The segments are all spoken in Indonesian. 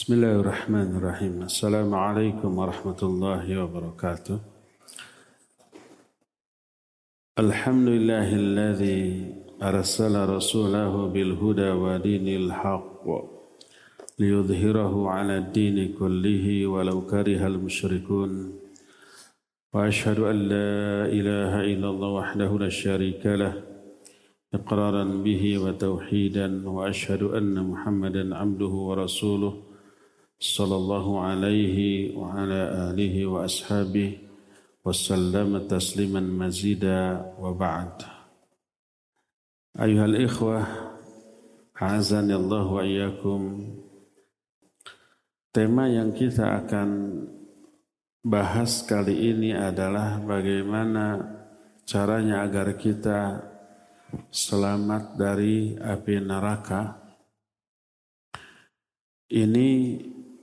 بسم الله الرحمن الرحيم السلام عليكم ورحمة الله وبركاته الحمد لله الذي أرسل رسوله بالهدى ودين الحق ليظهره على الدين كله ولو كره المشركون وأشهد أن لا إله إلا الله وحده لا شريك له إقرارا به وتوحيدا وأشهد أن محمدا عبده ورسوله صلى الله عليه وعلى آله وأصحابه وسلم تسليما مزيدا وبعد أيها الإخوة عزني الله وإياكم Tema yang kita akan bahas kali ini adalah bagaimana caranya agar kita selamat dari api neraka. Ini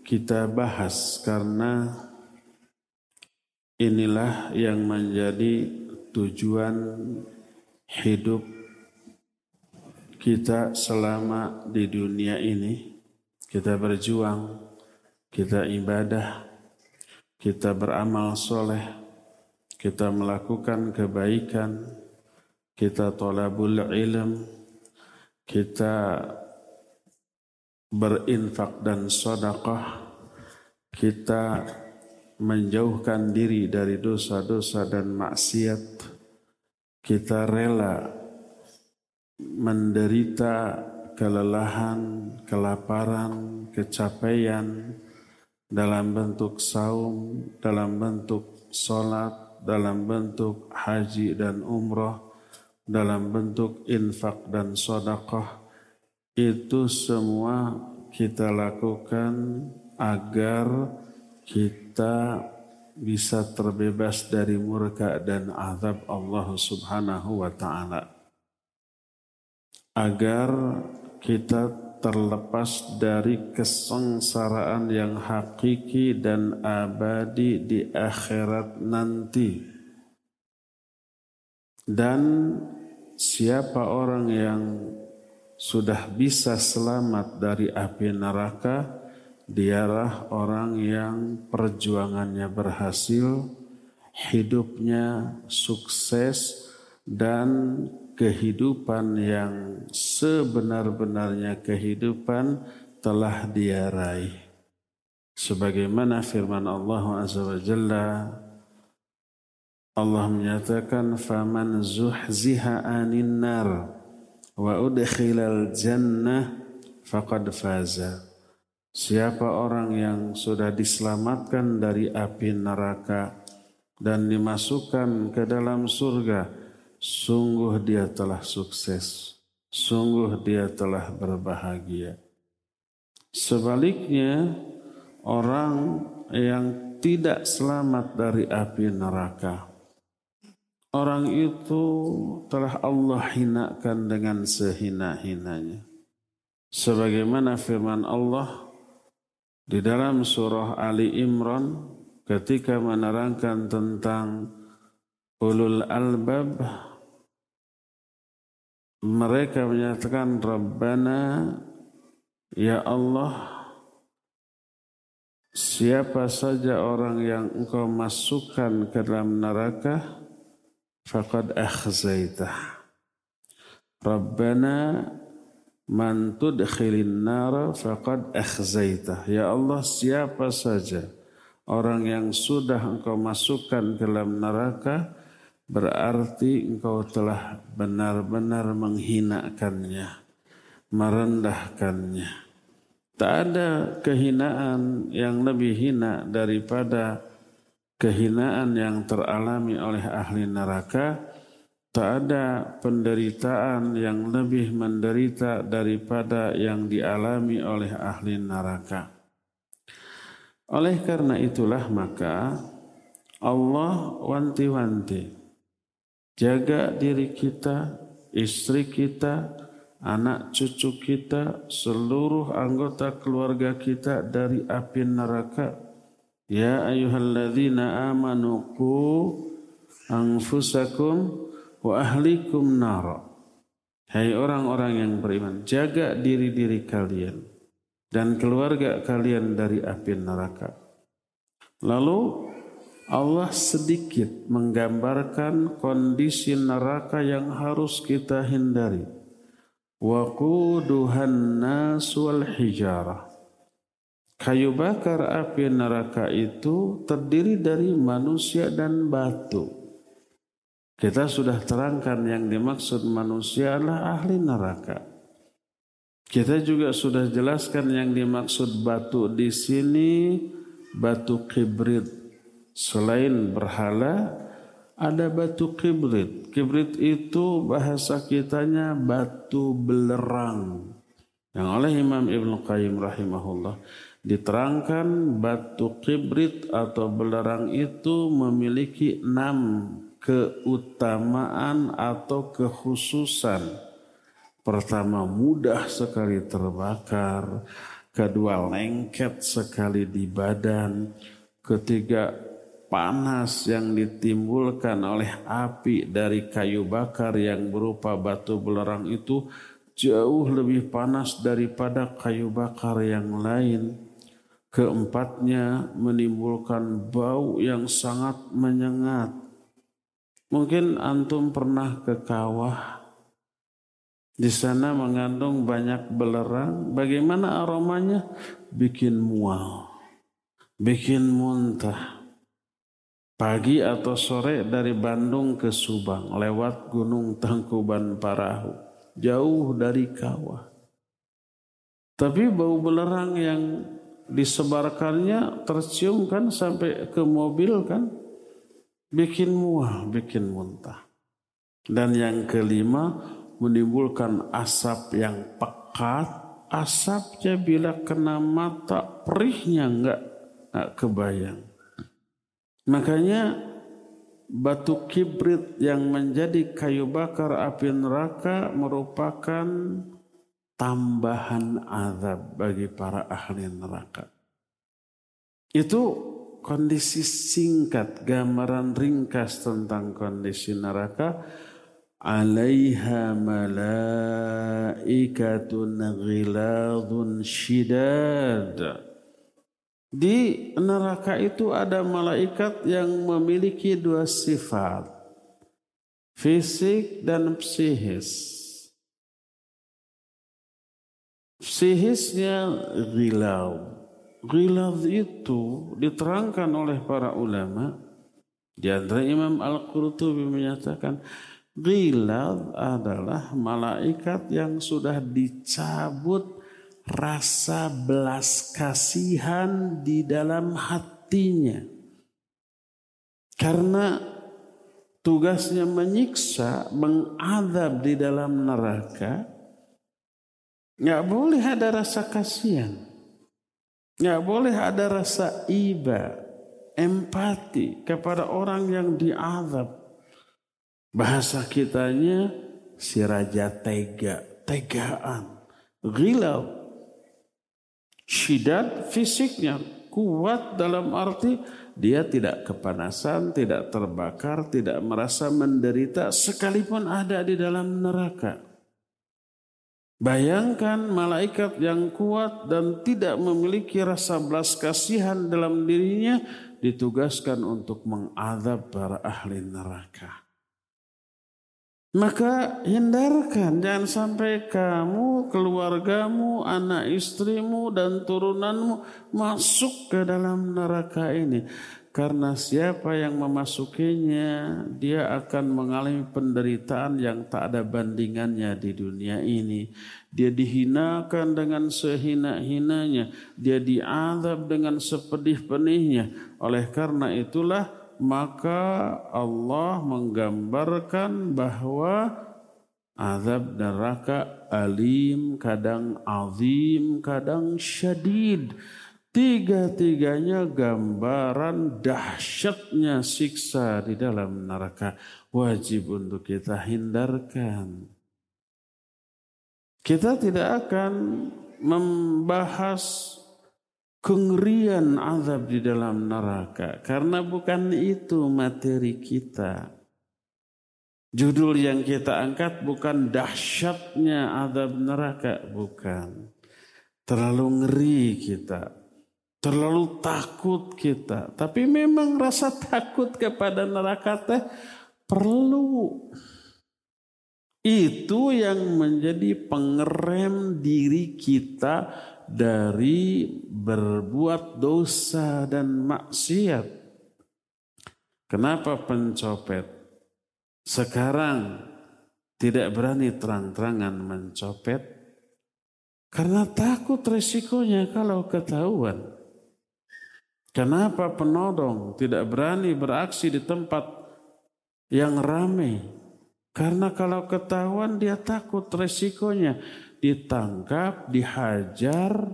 kita bahas karena inilah yang menjadi tujuan hidup kita selama di dunia ini. Kita berjuang, kita ibadah, kita beramal soleh, kita melakukan kebaikan, kita tolabul ilm, kita berinfak dan sedekah kita menjauhkan diri dari dosa-dosa dan maksiat. Kita rela menderita kelelahan, kelaparan, kecapaian dalam bentuk saum, dalam bentuk sholat, dalam bentuk haji dan umroh, dalam bentuk infak dan sodakoh, itu semua kita lakukan agar kita bisa terbebas dari murka dan azab Allah Subhanahu wa taala. Agar kita terlepas dari kesengsaraan yang hakiki dan abadi di akhirat nanti. Dan siapa orang yang sudah bisa selamat dari api neraka, dialah orang yang perjuangannya berhasil, hidupnya sukses, dan kehidupan yang sebenar-benarnya kehidupan telah dia raih. Sebagaimana firman Allah Azza wa Jalla, Allah menyatakan, "Faman zuhziha anin nar" wa udkhilal jannah faqad faza. Siapa orang yang sudah diselamatkan dari api neraka dan dimasukkan ke dalam surga, sungguh dia telah sukses. Sungguh dia telah berbahagia. Sebaliknya, orang yang tidak selamat dari api neraka, Orang itu telah Allah hinakan dengan sehina-hinanya. Sebagaimana firman Allah di dalam surah Ali Imran ketika menerangkan tentang ulul albab mereka menyatakan Rabbana ya Allah siapa saja orang yang engkau masukkan ke dalam neraka faqad akhzaitah. Rabbana man tudkhilin nar faqad akhzaitah. Ya Allah siapa saja orang yang sudah engkau masukkan ke dalam neraka berarti engkau telah benar-benar menghinakannya, merendahkannya. Tak ada kehinaan yang lebih hina daripada kehinaan yang teralami oleh ahli neraka, tak ada penderitaan yang lebih menderita daripada yang dialami oleh ahli neraka. Oleh karena itulah maka Allah wanti-wanti jaga diri kita, istri kita, anak cucu kita, seluruh anggota keluarga kita dari api neraka Ya ayyuhalladzina amanu qu anfusakum wa ahlikum nara. Hai orang-orang yang beriman, jaga diri-diri kalian dan keluarga kalian dari api neraka. Lalu Allah sedikit menggambarkan kondisi neraka yang harus kita hindari. Waquduhan nas wal hijarah. Kayu bakar api neraka itu terdiri dari manusia dan batu. Kita sudah terangkan yang dimaksud manusia adalah ahli neraka. Kita juga sudah jelaskan yang dimaksud batu di sini batu kibrit. Selain berhala ada batu kibrit. Kibrit itu bahasa kitanya batu belerang. Yang oleh Imam Ibn Qayyim rahimahullah Diterangkan batu kibrit atau belerang itu memiliki enam keutamaan atau kekhususan. Pertama mudah sekali terbakar, kedua lengket sekali di badan, ketiga panas yang ditimbulkan oleh api dari kayu bakar yang berupa batu belerang itu jauh lebih panas daripada kayu bakar yang lain. Keempatnya menimbulkan bau yang sangat menyengat. Mungkin antum pernah ke kawah. Di sana mengandung banyak belerang. Bagaimana aromanya? Bikin mual. Bikin muntah. Pagi atau sore dari Bandung ke Subang lewat Gunung Tangkuban Parahu. Jauh dari kawah. Tapi bau belerang yang disebarkannya tercium kan sampai ke mobil kan bikin mual, bikin muntah. Dan yang kelima menimbulkan asap yang pekat, asapnya bila kena mata perihnya enggak, enggak kebayang. Makanya batu kibrit yang menjadi kayu bakar api neraka merupakan tambahan azab bagi para ahli neraka. Itu kondisi singkat, gambaran ringkas tentang kondisi neraka. Alaiha malaikatun ghiladun shidad. Di neraka itu ada malaikat yang memiliki dua sifat. Fisik dan psikis. Sihisnya ghilau. Ghilau itu diterangkan oleh para ulama. Di antara Imam Al-Qurtubi menyatakan Ghilau adalah malaikat yang sudah dicabut rasa belas kasihan di dalam hatinya. Karena tugasnya menyiksa, mengadab di dalam neraka, Nggak boleh ada rasa kasihan. Nggak boleh ada rasa iba, empati kepada orang yang diazab. Bahasa kitanya si raja tega, tegaan, gilau. Syidat fisiknya kuat dalam arti dia tidak kepanasan, tidak terbakar, tidak merasa menderita sekalipun ada di dalam neraka. Bayangkan malaikat yang kuat dan tidak memiliki rasa belas kasihan dalam dirinya ditugaskan untuk mengadab para ahli neraka. Maka hindarkan, jangan sampai kamu, keluargamu, anak istrimu, dan turunanmu masuk ke dalam neraka ini. Karena siapa yang memasukinya, dia akan mengalami penderitaan yang tak ada bandingannya di dunia ini. Dia dihinakan dengan sehina-hinanya. Dia diazab dengan sepedih-penihnya. Oleh karena itulah, maka Allah menggambarkan bahwa azab neraka alim, kadang azim, kadang syadid Tiga-tiganya gambaran dahsyatnya siksa di dalam neraka. Wajib untuk kita hindarkan. Kita tidak akan membahas kengerian azab di dalam neraka. Karena bukan itu materi kita. Judul yang kita angkat bukan dahsyatnya azab neraka. Bukan. terlalu ngeri kita, terlalu takut kita. Tapi memang rasa takut kepada neraka teh perlu. Itu yang menjadi pengerem diri kita dari berbuat dosa dan maksiat. Kenapa pencopet sekarang tidak berani terang-terangan mencopet? Karena takut resikonya kalau ketahuan. Kenapa penodong tidak berani beraksi di tempat yang ramai? Karena kalau ketahuan dia takut resikonya. Ditangkap, dihajar,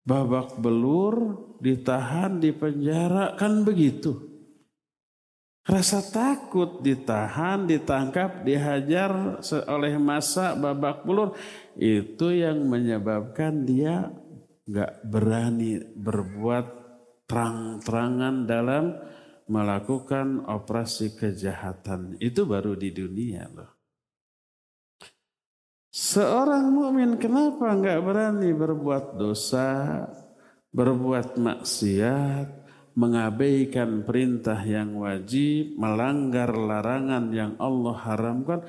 babak belur, ditahan, dipenjara. Kan begitu. Rasa takut ditahan, ditangkap, dihajar oleh masa babak belur. Itu yang menyebabkan dia nggak berani berbuat terang-terangan dalam melakukan operasi kejahatan itu baru di dunia loh. Seorang mukmin kenapa nggak berani berbuat dosa, berbuat maksiat, mengabaikan perintah yang wajib, melanggar larangan yang Allah haramkan?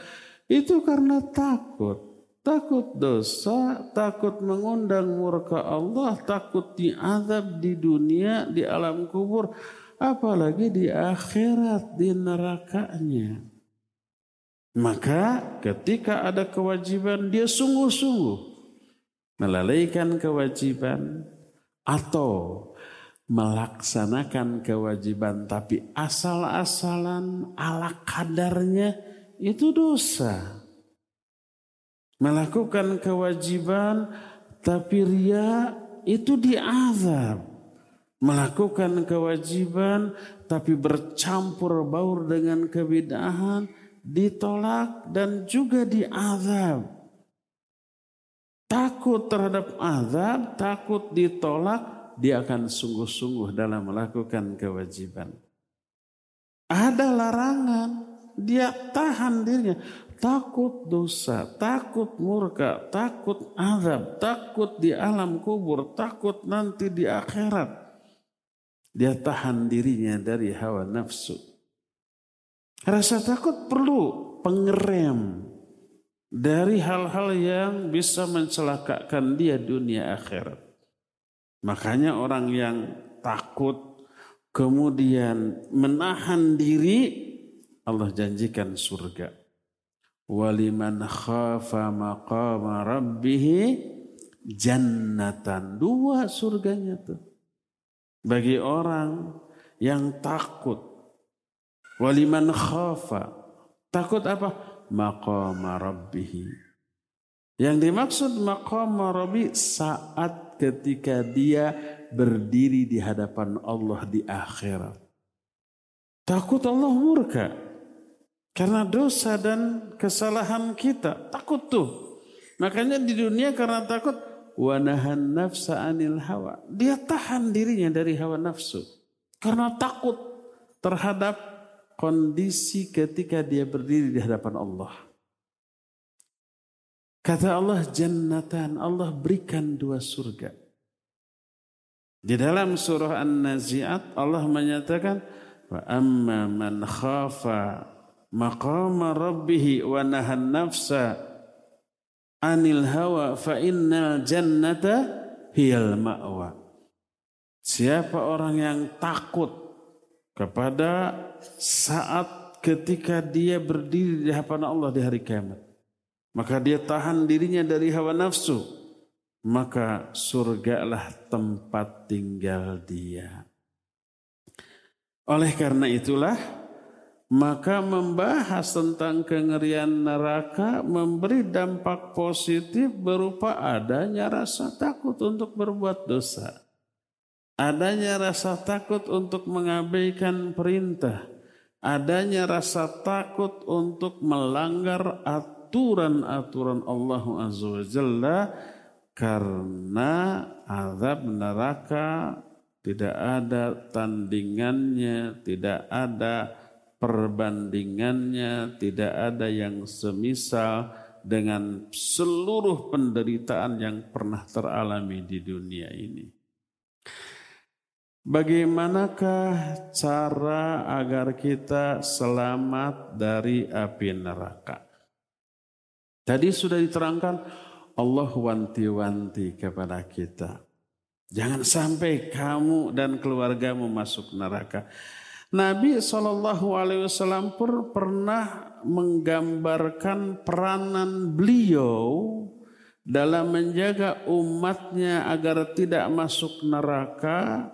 Itu karena takut. Takut dosa, takut mengundang murka Allah, takut diazab di dunia, di alam kubur apalagi di akhirat di nerakanya. Maka ketika ada kewajiban dia sungguh-sungguh melalaikan kewajiban atau melaksanakan kewajiban tapi asal-asalan ala kadarnya itu dosa. Melakukan kewajiban tapi ria itu diazab melakukan kewajiban tapi bercampur baur dengan kebidahan ditolak dan juga diazab. Takut terhadap azab, takut ditolak, dia akan sungguh-sungguh dalam melakukan kewajiban. Ada larangan, dia tahan dirinya. Takut dosa, takut murka, takut azab, takut di alam kubur, takut nanti di akhirat. Dia tahan dirinya dari hawa nafsu. Rasa takut perlu pengerem dari hal-hal yang bisa mencelakakan dia dunia akhirat. Makanya orang yang takut kemudian menahan diri Allah janjikan surga. Waliman khafa maqama rabbih jannatan. Dua surganya tuh bagi orang yang takut. Waliman khafa. Takut apa? Maqama rabbih. Yang dimaksud maqama rabbi saat ketika dia berdiri di hadapan Allah di akhirat. Takut Allah murka. Karena dosa dan kesalahan kita. Takut tuh. Makanya di dunia karena takut wanahan nafsa anil hawa. Dia tahan dirinya dari hawa nafsu. Karena takut terhadap kondisi ketika dia berdiri di hadapan Allah. Kata Allah jannatan, Allah berikan dua surga. Di dalam surah An-Nazi'at Allah menyatakan wa amma man khafa maqama rabbih wa nahan nafsa anil hawa fa innal jannata hiyal ma'wa. Siapa orang yang takut kepada saat ketika dia berdiri di hadapan Allah di hari kiamat. Maka dia tahan dirinya dari hawa nafsu. Maka surgalah tempat tinggal dia. Oleh karena itulah maka membahas tentang kengerian neraka memberi dampak positif berupa adanya rasa takut untuk berbuat dosa. Adanya rasa takut untuk mengabaikan perintah. Adanya rasa takut untuk melanggar aturan-aturan Allah Azza karena azab neraka tidak ada tandingannya, tidak ada perbandingannya tidak ada yang semisal dengan seluruh penderitaan yang pernah teralami di dunia ini. Bagaimanakah cara agar kita selamat dari api neraka? Tadi sudah diterangkan Allah wanti-wanti kepada kita. Jangan sampai kamu dan keluargamu masuk neraka. Nabi SAW pun pernah menggambarkan peranan beliau dalam menjaga umatnya agar tidak masuk neraka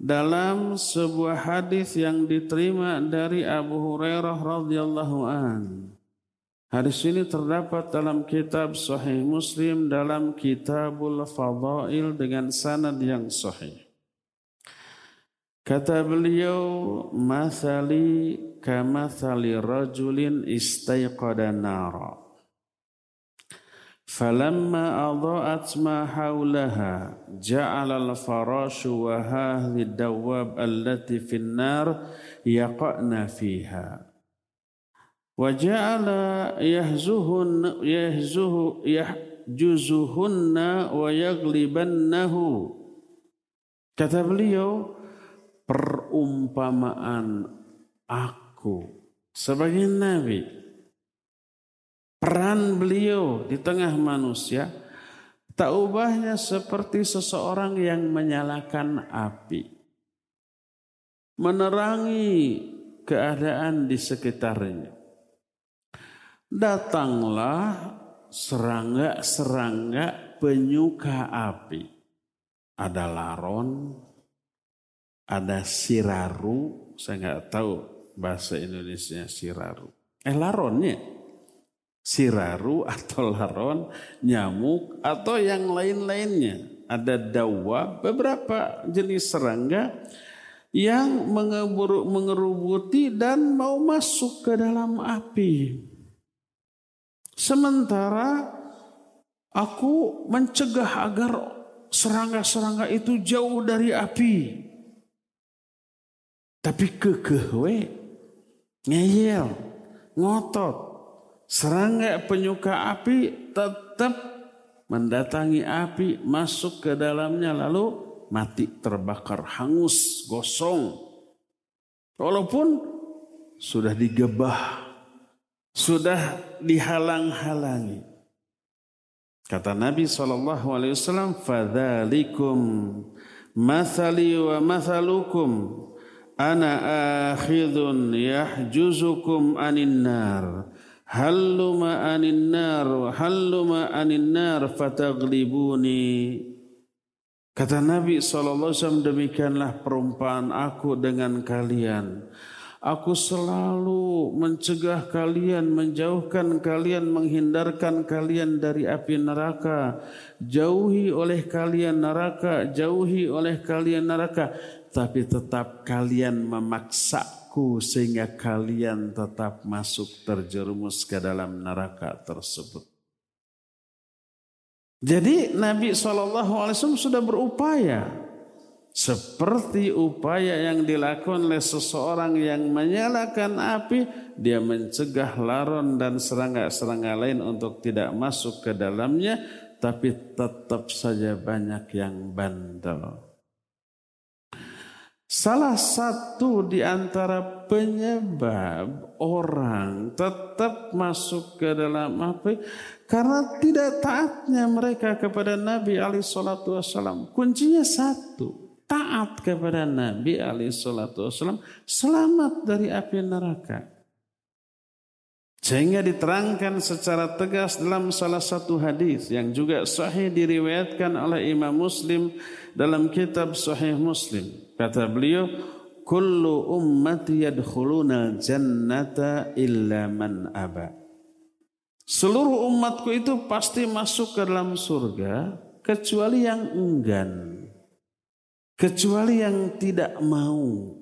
dalam sebuah hadis yang diterima dari Abu Hurairah radhiyallahu an. Hadis ini terdapat dalam kitab Sahih Muslim dalam Kitabul Fadail dengan sanad yang sahih. Kata beliau, "Mathali kamathali rajulin istayqada nara." فلما أضاءت ما حولها جعل الفراش وهذه الدواب التي في النار يقعن فيها وجعل يهزهن يهزه يحجزهن ويغلبنه kata beliau perumpamaan aku sebagai nabi. Peran beliau di tengah manusia tak ubahnya seperti seseorang yang menyalakan api. Menerangi keadaan di sekitarnya. Datanglah serangga-serangga penyuka api. Ada laron ada siraru saya nggak tahu bahasa Indonesia siraru eh laronnya siraru atau laron, nyamuk atau yang lain-lainnya. Ada dawa, beberapa jenis serangga yang mengerubuti dan mau masuk ke dalam api. Sementara aku mencegah agar serangga-serangga itu jauh dari api. Tapi kekehwe, ngeyel, ngotot, serangga penyuka api tetap mendatangi api, masuk ke dalamnya lalu mati terbakar, hangus, gosong. Walaupun sudah digebah, sudah dihalang-halangi. Kata Nabi SAW, Fadhalikum mathali wa mathalukum ana akhidun yahjuzukum anin nar Halluma anin nar halluma anin nar fataglibuni Kata Nabi SAW demikianlah perumpamaan aku dengan kalian. Aku selalu mencegah kalian, menjauhkan kalian, menghindarkan kalian dari api neraka. Jauhi oleh kalian neraka, jauhi oleh kalian neraka. Tapi tetap kalian memaksa aku sehingga kalian tetap masuk terjerumus ke dalam neraka tersebut. Jadi Nabi SAW sudah berupaya seperti upaya yang dilakukan oleh seseorang yang menyalakan api, dia mencegah laron dan serangga-serangga lain untuk tidak masuk ke dalamnya, tapi tetap saja banyak yang bandel. Salah satu di antara penyebab orang tetap masuk ke dalam api karena tidak taatnya mereka kepada Nabi alaihi salatu wasallam. Kuncinya satu, taat kepada Nabi alaihi salatu wasallam selamat dari api neraka. Sehingga diterangkan secara tegas dalam salah satu hadis yang juga sahih diriwayatkan oleh Imam Muslim dalam kitab Sahih Muslim. Kata beliau, kullu ummati yadkhuluna jannata illa man aba. Seluruh umatku itu pasti masuk ke dalam surga kecuali yang enggan. Kecuali yang tidak mau.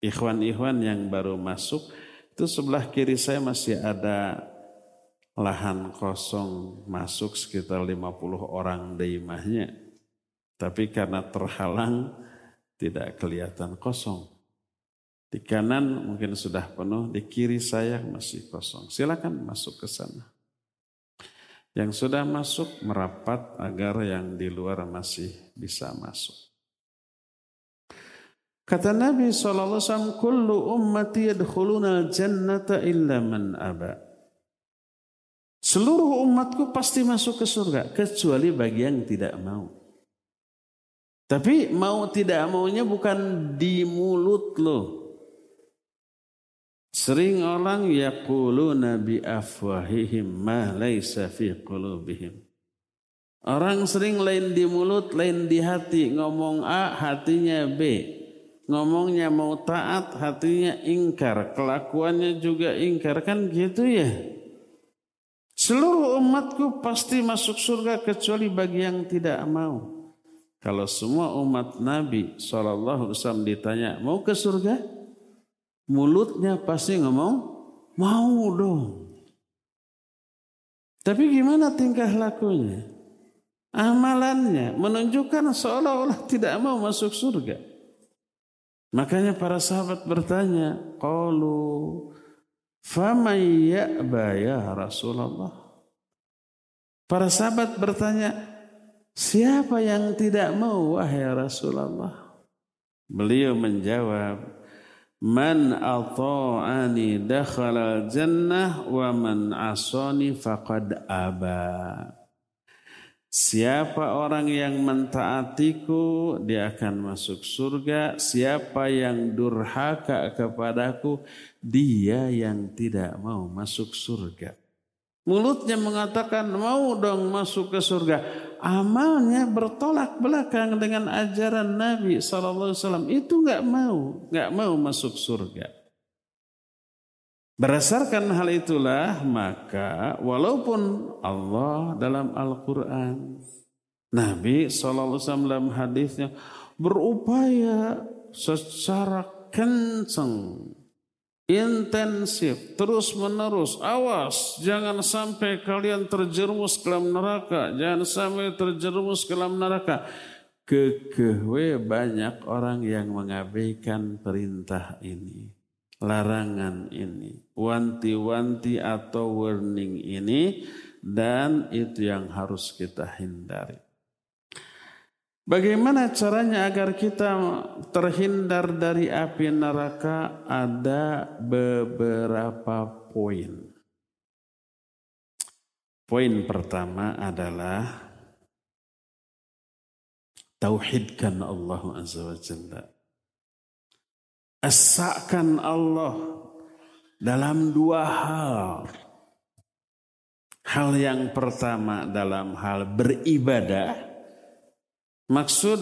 Ikhwan-ikhwan yang baru masuk itu sebelah kiri saya masih ada lahan kosong masuk sekitar 50 orang daimahnya. Tapi karena terhalang tidak kelihatan kosong. Di kanan mungkin sudah penuh, di kiri saya masih kosong. Silakan masuk ke sana. Yang sudah masuk merapat agar yang di luar masih bisa masuk. Kata Nabi SAW, Kullu ummati yadkhuluna jannata illa man aba. Seluruh umatku pasti masuk ke surga, kecuali bagi yang tidak mau. Tapi mau tidak maunya bukan di mulut loh. Sering orang yaquluna bi afwahihim ma laisa fi qulubihim. Orang sering lain di mulut, lain di hati. Ngomong A, hatinya B. Ngomongnya mau taat, hatinya ingkar. Kelakuannya juga ingkar. Kan gitu ya. Seluruh umatku pasti masuk surga kecuali bagi yang tidak mau. Kalau semua umat Nabi SAW ditanya, mau ke surga? mulutnya pasti ngomong mau dong. Tapi gimana tingkah lakunya? Amalannya menunjukkan seolah-olah tidak mau masuk surga. Makanya para sahabat bertanya, qalu famay ya'ba ya Rasulullah. Para sahabat bertanya, siapa yang tidak mau wahai Rasulullah? Beliau menjawab, Man ata'ani dakhala jannah wa man asani faqad aba. Siapa orang yang mentaatiku dia akan masuk surga. Siapa yang durhaka kepadaku dia yang tidak mau masuk surga. Mulutnya mengatakan mau dong masuk ke surga. Amalnya bertolak belakang dengan ajaran Nabi SAW. Itu nggak mau, nggak mau masuk surga. Berdasarkan hal itulah maka walaupun Allah dalam Al-Quran. Nabi SAW dalam hadisnya berupaya secara kencang intensif, terus menerus. Awas, jangan sampai kalian terjerumus ke dalam neraka. Jangan sampai terjerumus ke dalam neraka. Kekehwe banyak orang yang mengabaikan perintah ini. Larangan ini. Wanti-wanti atau warning ini. Dan itu yang harus kita hindari. Bagaimana caranya agar kita terhindar dari api neraka? Ada beberapa poin. Poin pertama adalah tauhidkan Allah Azza wa Jalla. Esakan Allah dalam dua hal. Hal yang pertama dalam hal beribadah Maksud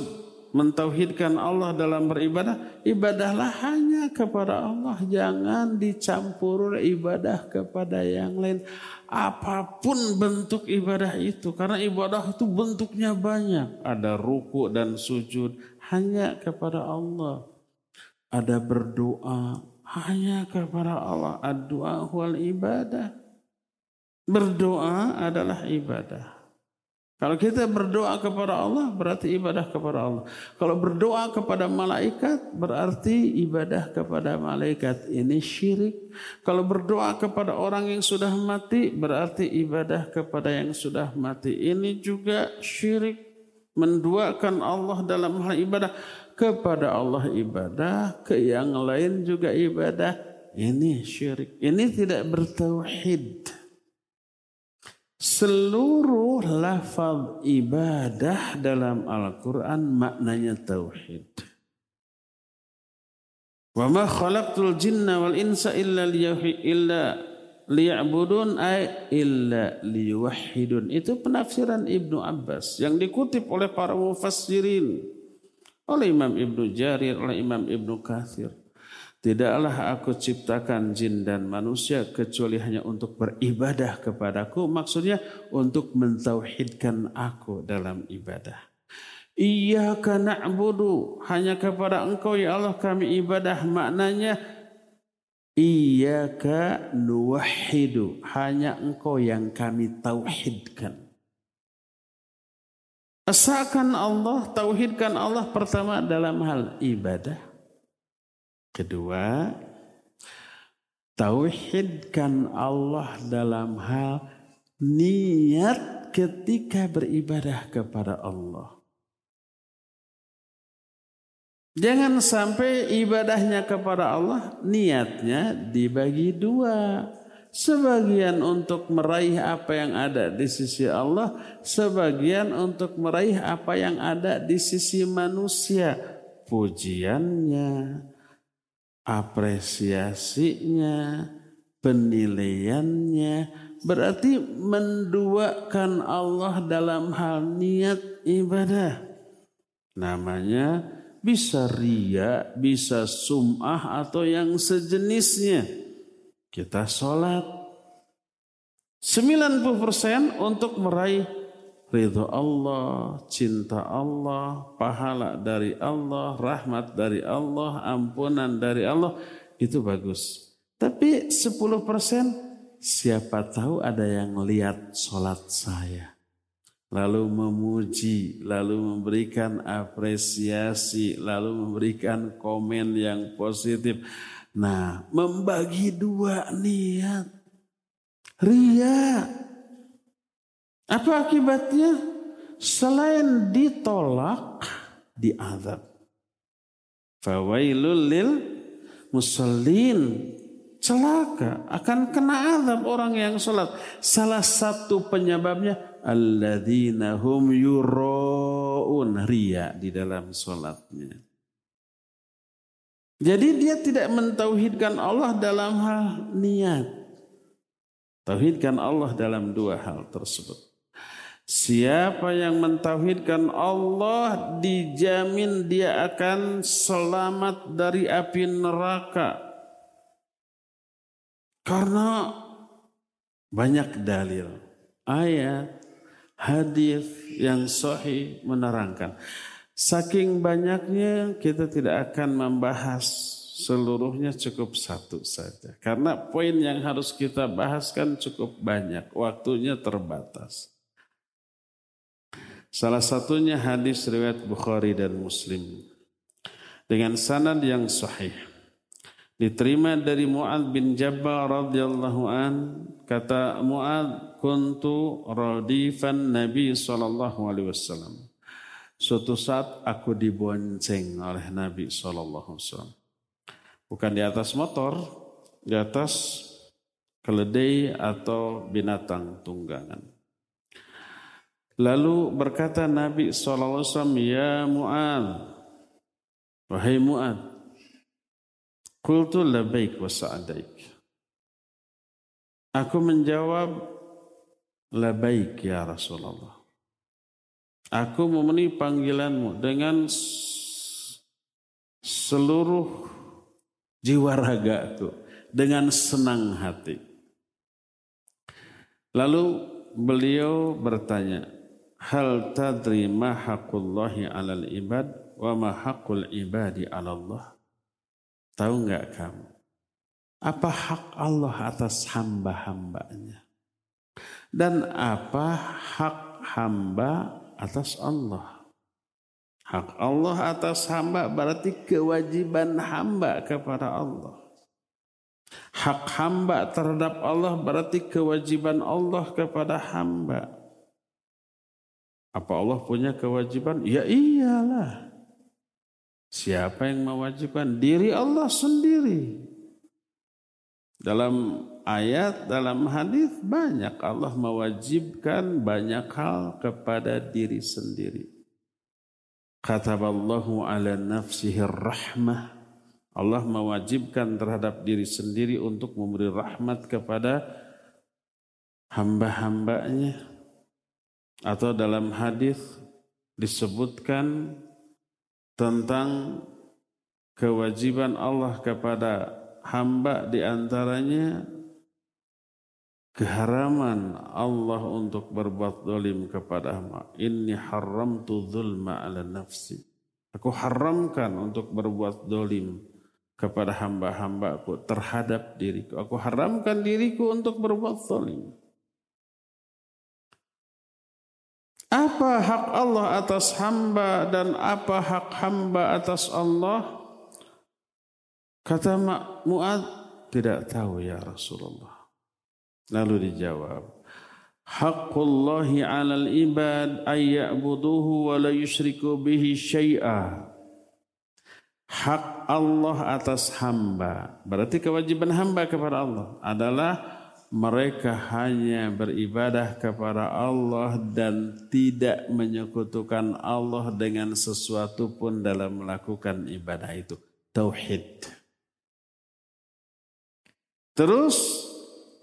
mentauhidkan Allah dalam beribadah, ibadahlah hanya kepada Allah. Jangan dicampur ibadah kepada yang lain. Apa pun bentuk ibadah itu. Karena ibadah itu bentuknya banyak. Ada ruku dan sujud hanya kepada Allah. Ada berdoa hanya kepada Allah. Ad-doa wal ibadah. Berdoa adalah ibadah. Kalau kita berdoa kepada Allah berarti ibadah kepada Allah. Kalau berdoa kepada malaikat berarti ibadah kepada malaikat. Ini syirik. Kalau berdoa kepada orang yang sudah mati berarti ibadah kepada yang sudah mati. Ini juga syirik. Menduakan Allah dalam hal ibadah. Kepada Allah ibadah, ke yang lain juga ibadah. Ini syirik. Ini tidak bertauhid. Seluruh lafaz ibadah dalam Al-Quran maknanya tauhid. Wa ma khalaqtul jinna wal insa illa illa liya'budun ay illa liyuwahhidun. Itu penafsiran Ibnu Abbas yang dikutip oleh para mufassirin oleh Imam Ibnu Jarir, oleh Imam Ibnu Kathir. Tidaklah aku ciptakan jin dan manusia kecuali hanya untuk beribadah kepadaku. Maksudnya untuk mentauhidkan aku dalam ibadah. Iyaka na'budu. Hanya kepada engkau ya Allah kami ibadah. Maknanya Iyaka nuwahidu. Hanya engkau yang kami tauhidkan. Asalkan Allah, tauhidkan Allah pertama dalam hal ibadah. Kedua, tauhidkan Allah dalam hal niat ketika beribadah kepada Allah. Jangan sampai ibadahnya kepada Allah niatnya dibagi dua. Sebagian untuk meraih apa yang ada di sisi Allah, sebagian untuk meraih apa yang ada di sisi manusia. Pujiannya, apresiasinya, penilaiannya, berarti menduakan Allah dalam hal niat ibadah. Namanya bisa ria, bisa sum'ah atau yang sejenisnya. Kita sholat 90% untuk meraih ridho Allah, cinta Allah, pahala dari Allah, rahmat dari Allah, ampunan dari Allah, itu bagus. Tapi 10% siapa tahu ada yang lihat sholat saya lalu memuji, lalu memberikan apresiasi, lalu memberikan komen yang positif. Nah, membagi dua niat. Ria. Apa akibatnya? Selain ditolak, diazab. Fawailul lil musallin celaka akan kena azab orang yang sholat. Salah satu penyebabnya alladzina hum yuraun ria di dalam sholatnya. Jadi dia tidak mentauhidkan Allah dalam hal niat. Tauhidkan Allah dalam dua hal tersebut. Siapa yang mentauhidkan Allah dijamin dia akan selamat dari api neraka. Karena banyak dalil, ayat, hadis yang sahih menerangkan. Saking banyaknya kita tidak akan membahas seluruhnya cukup satu saja. Karena poin yang harus kita bahaskan cukup banyak, waktunya terbatas. Salah satunya hadis riwayat Bukhari dan Muslim dengan sanad yang sahih diterima dari Muad bin Jabal radhiyallahu an kata Muad kuntu radifan Nabi sallallahu alaihi wasallam suatu saat aku dibonceng oleh Nabi sallallahu alaihi wasallam bukan di atas motor di atas keledai atau binatang tunggangan lalu berkata Nabi wasallam ya Muad wahai Muad Qultu labaik wa sa'adaik. Aku menjawab labaik ya Rasulullah. Aku memenuhi panggilanmu dengan seluruh jiwa ragaku dengan senang hati. Lalu beliau bertanya, Hal tadri ma haqqullahi alal ibad wa ma haqqul ibadi ala Allah? Tahu nggak kamu? Apa hak Allah atas hamba-hambanya? Dan apa hak hamba atas Allah? Hak Allah atas hamba berarti kewajiban hamba kepada Allah. Hak hamba terhadap Allah berarti kewajiban Allah kepada hamba. Apa Allah punya kewajiban? Ya iyalah. Siapa yang mewajibkan? Diri Allah sendiri. Dalam ayat, dalam hadis banyak Allah mewajibkan banyak hal kepada diri sendiri. Kataballahu ala nafsihi rahmah. Allah mewajibkan terhadap diri sendiri untuk memberi rahmat kepada hamba-hambanya. Atau dalam hadis disebutkan tentang kewajiban Allah kepada hamba di antaranya keharaman Allah untuk berbuat dolim kepada hamba. Inni haramtu zulma ala nafsi. Aku haramkan untuk berbuat dolim kepada hamba-hambaku terhadap diriku. Aku haramkan diriku untuk berbuat dolim. Apa hak Allah atas hamba dan apa hak hamba atas Allah? Kata Mu'ad, tidak tahu ya Rasulullah. Lalu dijawab, Haqqullahi 'alal ibad ay ya'buduhu wa la yusyriku bihi syai'a. Hak Allah atas hamba. Berarti kewajiban hamba kepada Allah adalah mereka hanya beribadah kepada Allah dan tidak menyekutukan Allah dengan sesuatu pun dalam melakukan ibadah itu. Tauhid. Terus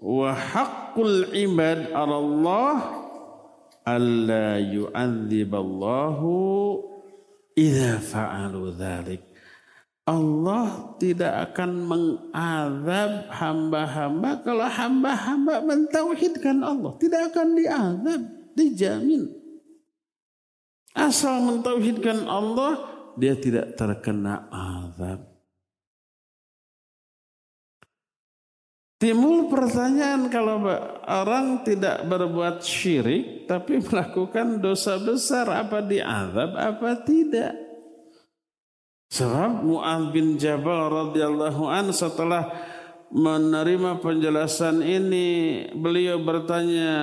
wa haqqul ibad Allah alla yu'adziballahu idza fa'alu dzalik. Allah tidak akan mengadab hamba-hamba kalau hamba-hamba mentauhidkan Allah. Tidak akan diazab, dijamin. Asal mentauhidkan Allah, dia tidak terkena azab. Timbul pertanyaan kalau orang tidak berbuat syirik tapi melakukan dosa besar apa diazab apa tidak? Sebab Mu'ad bin Jabal radhiyallahu an setelah menerima penjelasan ini beliau bertanya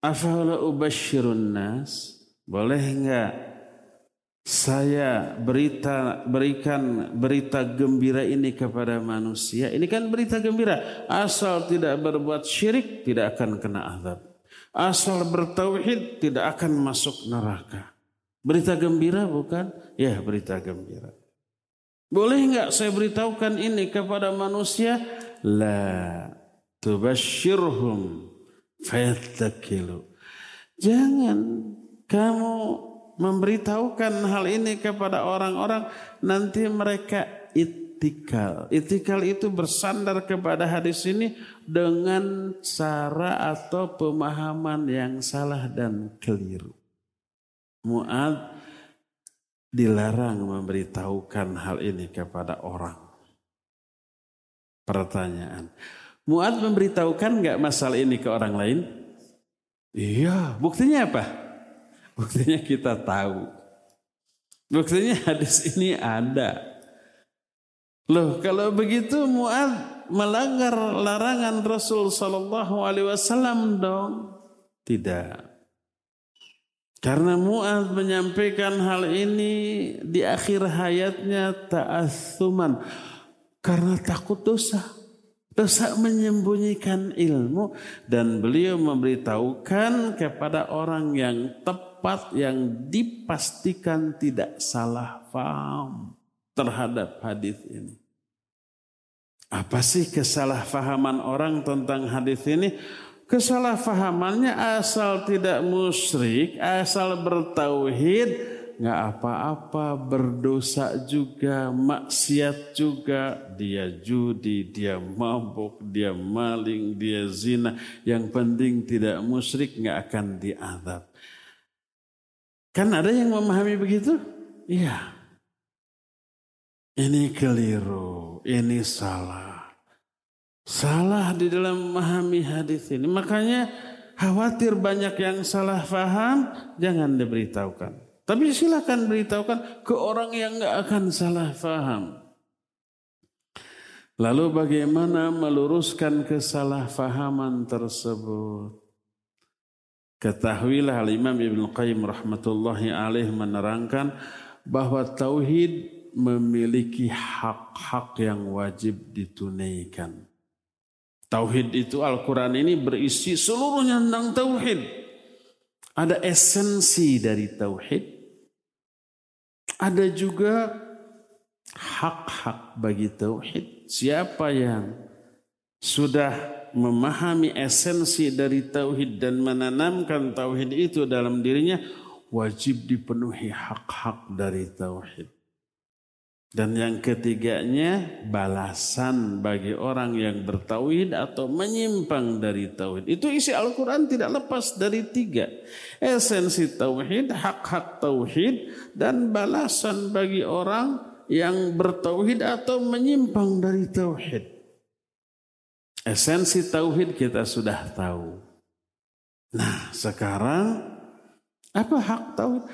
Afala ubashirun nas? Boleh enggak saya berita berikan berita gembira ini kepada manusia. Ini kan berita gembira. Asal tidak berbuat syirik tidak akan kena azab. Asal bertauhid tidak akan masuk neraka. Berita gembira bukan? Ya berita gembira. Boleh enggak saya beritahukan ini kepada manusia? La tubashirhum fayattakilu. Jangan kamu memberitahukan hal ini kepada orang-orang nanti mereka itikal. Itikal itu bersandar kepada hadis ini dengan cara atau pemahaman yang salah dan keliru. Mu'ad dilarang memberitahukan hal ini kepada orang. Pertanyaan. Mu'ad memberitahukan nggak masalah ini ke orang lain? Iya, buktinya apa? Buktinya kita tahu. Buktinya hadis ini ada. Loh, kalau begitu Muad melanggar larangan Rasul Sallallahu Alaihi Wasallam dong? Tidak. Karena Muad menyampaikan hal ini di akhir hayatnya ta'assuman karena takut dosa. Dosa menyembunyikan ilmu dan beliau memberitahukan kepada orang yang tepat yang dipastikan tidak salah faham terhadap hadis ini. Apa sih kesalahpahaman orang tentang hadis ini? Kesalahpahamannya asal tidak musyrik, asal bertauhid, nggak apa-apa, berdosa juga, maksiat juga, dia judi, dia mabuk, dia maling, dia zina. Yang penting tidak musyrik nggak akan diadab. Kan ada yang memahami begitu? Iya. Ini keliru, ini salah. Salah di dalam memahami hadis ini. Makanya khawatir banyak yang salah faham, jangan diberitahukan. Tapi silakan beritahukan ke orang yang nggak akan salah faham. Lalu bagaimana meluruskan kesalahfahaman tersebut? Ketahuilah Al-Imam Ibn Qayyim rahmatullahi alaih menerangkan bahwa tauhid memiliki hak-hak yang wajib ditunaikan. Tauhid itu Al-Quran ini berisi seluruhnya tentang tauhid. Ada esensi dari tauhid, ada juga hak-hak bagi tauhid. Siapa yang sudah memahami esensi dari tauhid dan menanamkan tauhid itu dalam dirinya wajib dipenuhi hak-hak dari tauhid. Dan yang ketiganya balasan bagi orang yang bertauhid atau menyimpang dari tauhid. Itu isi Al-Quran tidak lepas dari tiga. Esensi tauhid, hak-hak tauhid, dan balasan bagi orang yang bertauhid atau menyimpang dari tauhid. Esensi tauhid kita sudah tahu. Nah sekarang apa hak tauhid?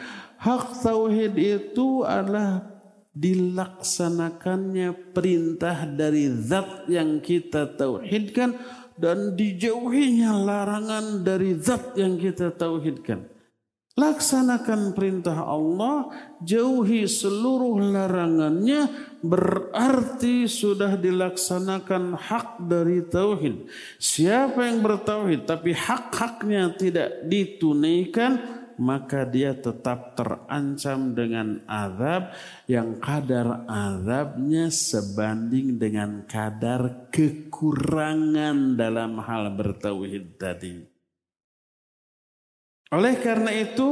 Hak tauhid itu adalah dilaksanakannya perintah dari zat yang kita tauhidkan dan dijauhinya larangan dari zat yang kita tauhidkan. Laksanakan perintah Allah, jauhi seluruh larangannya, berarti sudah dilaksanakan hak dari tauhid. Siapa yang bertauhid tapi hak-haknya tidak ditunaikan, maka dia tetap terancam dengan azab yang kadar azabnya sebanding dengan kadar kekurangan dalam hal bertauhid tadi. Oleh karena itu,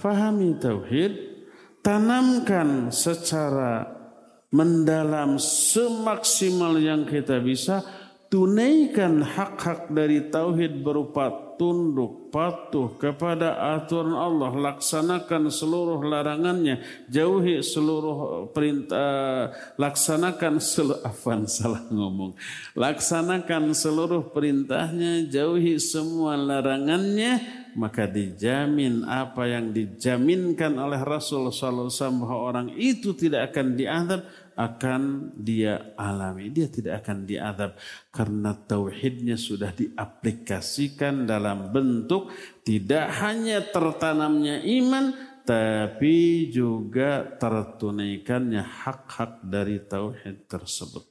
fahami tauhid, tanamkan secara mendalam semaksimal yang kita bisa, tunaikan hak-hak dari tauhid berupa tunduk, patuh kepada aturan Allah, laksanakan seluruh larangannya, jauhi seluruh perintah, laksanakan seluruh, afan salah ngomong, laksanakan seluruh perintahnya, jauhi semua larangannya, maka dijamin apa yang dijaminkan oleh Rasul SAW bahwa orang itu tidak akan diadab akan dia alami. Dia tidak akan diadab karena tauhidnya sudah diaplikasikan dalam bentuk tidak hanya tertanamnya iman tapi juga tertunaikannya hak-hak dari tauhid tersebut.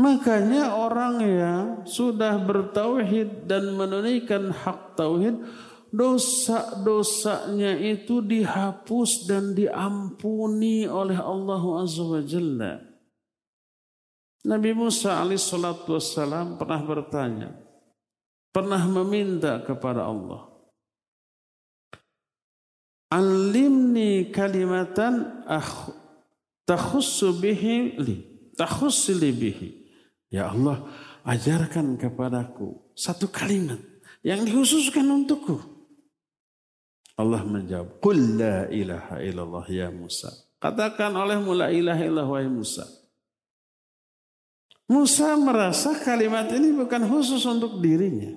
Makanya orang yang sudah bertauhid dan menunaikan hak tauhid, dosa-dosanya itu dihapus dan diampuni oleh Allah Azza wa Jalla. Nabi Musa alaihissalatu wassalam pernah bertanya, pernah meminta kepada Allah. Alimni kalimatan ah takhussu bihi li, takhussu bihi. Ya Allah, ajarkan kepadaku satu kalimat yang dikhususkan untukku. Allah menjawab, Qul la ilaha illallah ya Musa. Katakan oleh mula ilaha illallah ya Musa. Musa merasa kalimat ini bukan khusus untuk dirinya.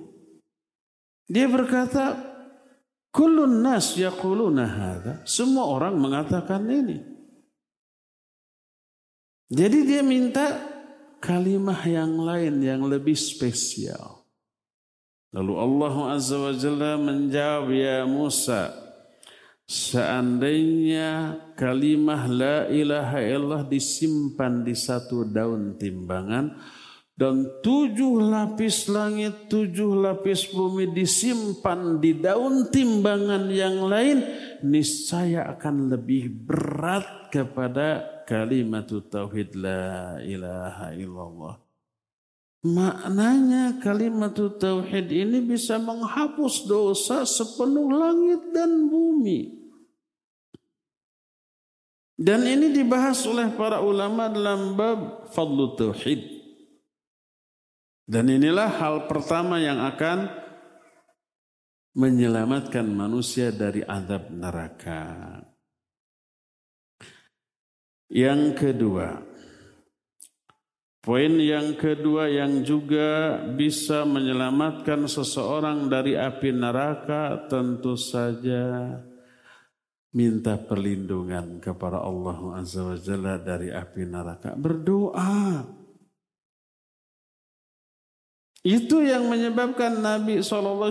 Dia berkata, Kullun nas yaquluna hadha. Semua orang mengatakan ini. Jadi dia minta kalimah yang lain yang lebih spesial. Lalu Allah Azza wa Jalla menjawab, Ya Musa, seandainya kalimah la ilaha illallah disimpan di satu daun timbangan, dan tujuh lapis langit, tujuh lapis bumi disimpan di daun timbangan yang lain, niscaya akan lebih berat kepada kalimat tauhid la ilaha illallah. Maknanya kalimat tauhid ini bisa menghapus dosa sepenuh langit dan bumi. Dan ini dibahas oleh para ulama dalam bab fadlu tauhid. Dan inilah hal pertama yang akan menyelamatkan manusia dari azab neraka. Yang kedua, poin yang kedua yang juga bisa menyelamatkan seseorang dari api neraka tentu saja minta perlindungan kepada Allah Azza wa Jalla dari api neraka. Berdoa. Itu yang menyebabkan Nabi SAW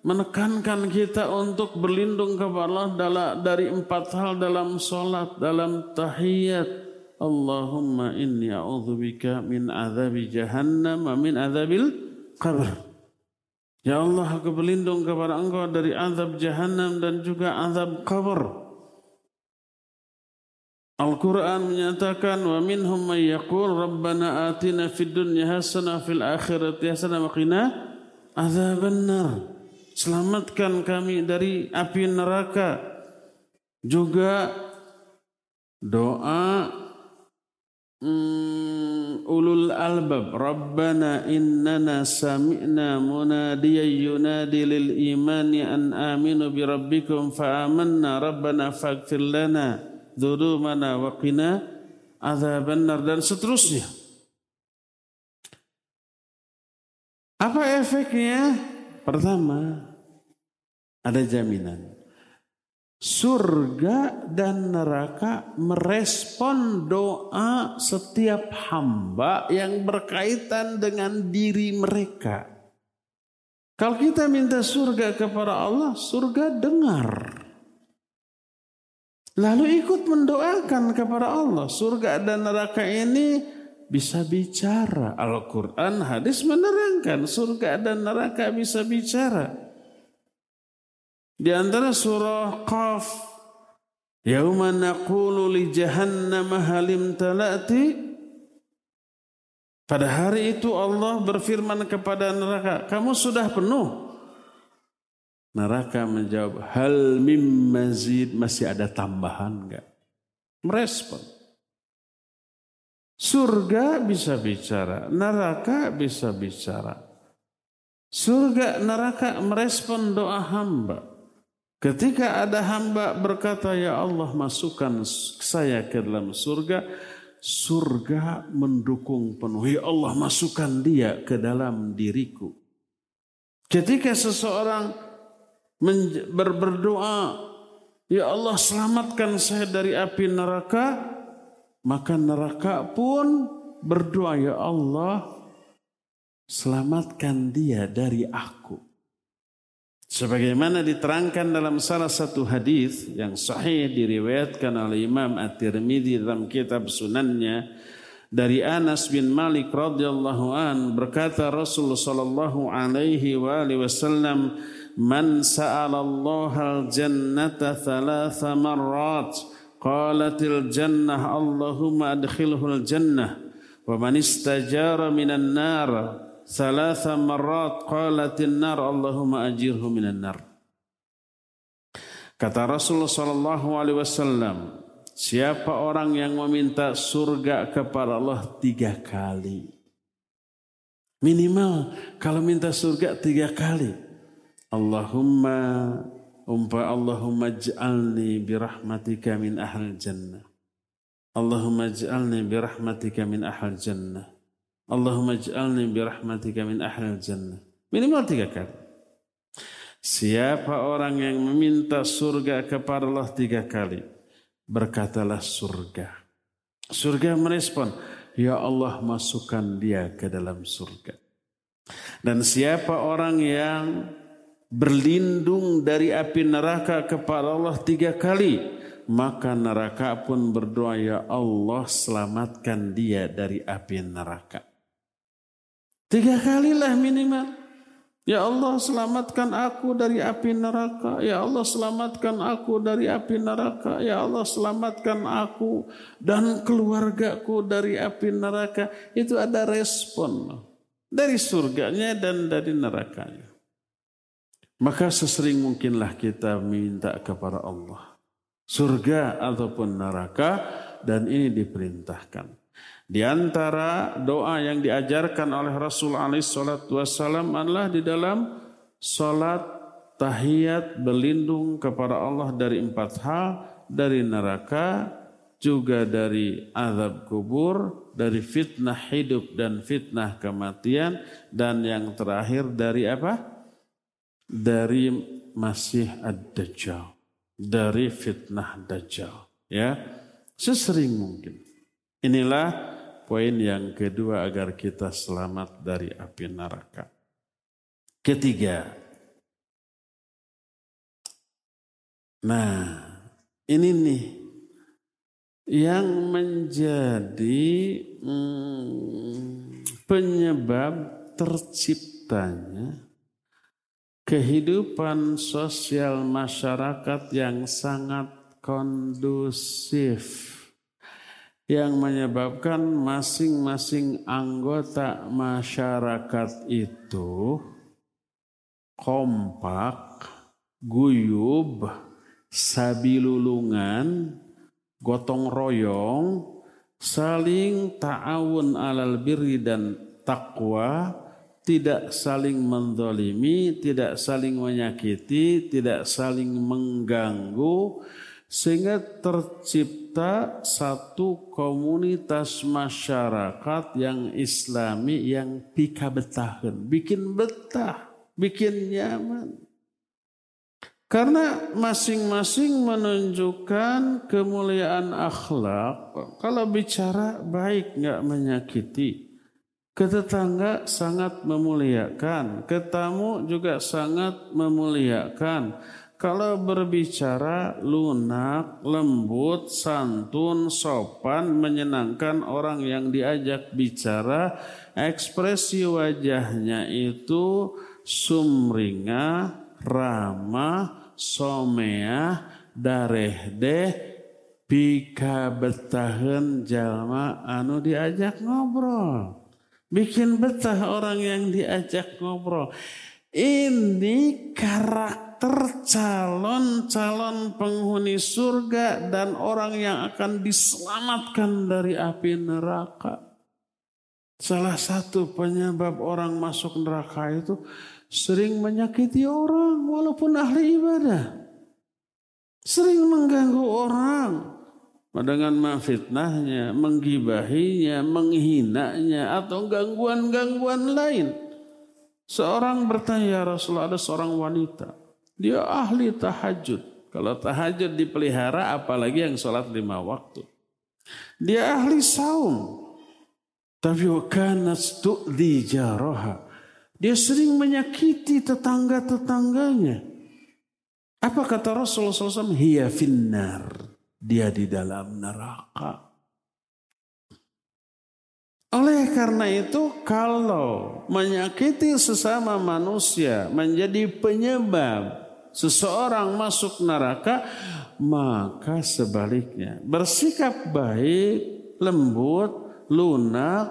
menekankan kita untuk berlindung kepada Allah dari empat hal dalam solat, dalam tahiyat. Allahumma inni a'udzubika min azabi jahannam wa min azabil qabr. Ya Allah, aku berlindung kepada Engkau dari azab jahannam dan juga azab qabr. Al-Quran menyatakan wa minhum may yaqul rabbana atina fid dunya hasanah fil akhirati hasanah wa qina azaban nar. Selamatkan kami dari api neraka. Juga doa mm, ulul albab. Rabbana innana sami'na munadiyan yunadi lil imani an aminu bi rabbikum fa amanna rabbana faghfir lana dhunubana wa qina azaban nar dan seterusnya. Apa efeknya? Pertama, ada jaminan. Surga dan neraka merespon doa setiap hamba yang berkaitan dengan diri mereka. Kalau kita minta surga kepada Allah, surga dengar. Lalu ikut mendoakan kepada Allah. Surga dan neraka ini bisa bicara. Al-Quran hadis menerangkan surga dan neraka bisa bicara. Di antara surah Qaf, Yauma naqulu li jahannam halim talati. Pada hari itu Allah berfirman kepada neraka, kamu sudah penuh. Neraka menjawab, hal mim mazid, masih ada tambahan enggak? Merespon. Surga bisa bicara, neraka bisa bicara. Surga neraka merespon doa hamba. Ketika ada hamba berkata, Ya Allah masukkan saya ke dalam surga, surga mendukung penuh. Ya Allah masukkan dia ke dalam diriku. Ketika seseorang ber berdoa, Ya Allah selamatkan saya dari api neraka, maka neraka pun berdoa, Ya Allah selamatkan dia dari aku. Sebagaimana diterangkan dalam salah satu hadis yang sahih diriwayatkan oleh Imam At-Tirmidzi dalam kitab Sunannya dari Anas bin Malik radhiyallahu an berkata Rasulullah sallallahu alaihi wa alihi wasallam man sa'ala Allah al-jannata thalatha marrat qalatil jannah Allahumma adkhilhu al-jannah wa man istajara minan nar Salasa marat qalatin nar Allahumma ajirhu minan nar. Kata Rasulullah sallallahu alaihi wasallam, siapa orang yang meminta surga kepada Allah tiga kali. Minimal kalau minta surga tiga kali. Allahumma umpa Allahumma ij'alni birahmatika min ahli jannah. Allahumma ij'alni birahmatika min ahli jannah. Allahumma ij'alni birahmatika min ahlil jannah. Minimal tiga kali. Siapa orang yang meminta surga kepada Allah tiga kali, berkatalah surga. Surga merespon, Ya Allah masukkan dia ke dalam surga. Dan siapa orang yang berlindung dari api neraka kepada Allah tiga kali, maka neraka pun berdoa, Ya Allah selamatkan dia dari api neraka. Tiga kalilah minimal. Ya Allah selamatkan aku dari api neraka. Ya Allah selamatkan aku dari api neraka. Ya Allah selamatkan aku dan keluargaku dari api neraka. Itu ada respon dari surganya dan dari nerakanya. Maka sesering mungkinlah kita minta kepada Allah. Surga ataupun neraka dan ini diperintahkan. Di antara doa yang diajarkan oleh Rasul Wasallam adalah di dalam salat tahiyat berlindung kepada Allah dari empat hal, dari neraka, juga dari azab kubur, dari fitnah hidup dan fitnah kematian, dan yang terakhir dari apa? Dari masih ad-dajjal, dari fitnah dajjal. Ya, sesering mungkin. Inilah Poin yang kedua agar kita selamat dari api neraka. Ketiga. Nah, ini nih yang menjadi hmm, penyebab terciptanya kehidupan sosial masyarakat yang sangat kondusif yang menyebabkan masing-masing anggota masyarakat itu kompak, guyub, sabilulungan, gotong royong, saling ta'awun alal birri dan takwa, tidak saling mendolimi, tidak saling menyakiti, tidak saling mengganggu, sehingga tercipta satu komunitas masyarakat yang islami yang pika betahan. Bikin betah, bikin nyaman. Karena masing-masing menunjukkan kemuliaan akhlak. Kalau bicara baik nggak menyakiti. Ke tetangga sangat memuliakan. Ke tamu juga sangat memuliakan. Kalau berbicara lunak, lembut, santun, sopan, menyenangkan orang yang diajak bicara, ekspresi wajahnya itu sumringah, ramah, somea dareh deh pika betahen jalma anu diajak ngobrol. Bikin betah orang yang diajak ngobrol. Ini karakter calon-calon penghuni surga dan orang yang akan diselamatkan dari api neraka. Salah satu penyebab orang masuk neraka itu sering menyakiti orang walaupun ahli ibadah. Sering mengganggu orang dengan memfitnahnya, menggibahinya, menghinanya atau gangguan-gangguan lain. Seorang bertanya ya Rasulullah ada seorang wanita. Dia ahli tahajud. Kalau tahajud dipelihara apalagi yang sholat lima waktu. Dia ahli saum. Tapi wakana di jaroha. Dia sering menyakiti tetangga-tetangganya. Apa kata Rasulullah SAW? Hiya finnar. Dia di dalam neraka. Oleh karena itu kalau menyakiti sesama manusia menjadi penyebab seseorang masuk neraka, maka sebaliknya bersikap baik, lembut, lunak,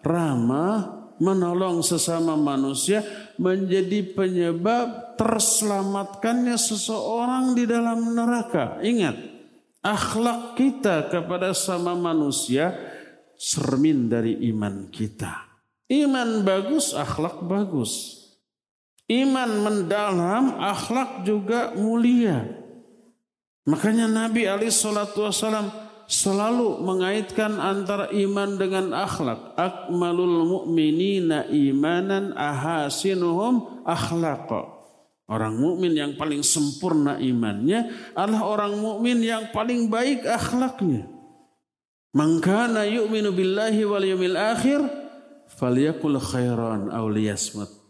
ramah, menolong sesama manusia menjadi penyebab terselamatkannya seseorang di dalam neraka. Ingat, akhlak kita kepada sama manusia cermin dari iman kita. Iman bagus, akhlak bagus. Iman mendalam, akhlak juga mulia. Makanya Nabi Ali Shallallahu Wasallam selalu mengaitkan antara iman dengan akhlak. Akmalul mu'minina imanan ahasinuhum akhlaqa. Orang mukmin yang paling sempurna imannya adalah orang mukmin yang paling baik akhlaknya. Mangkana yu'minu billahi wal yawmil akhir falyakul khairan aw liyasmut.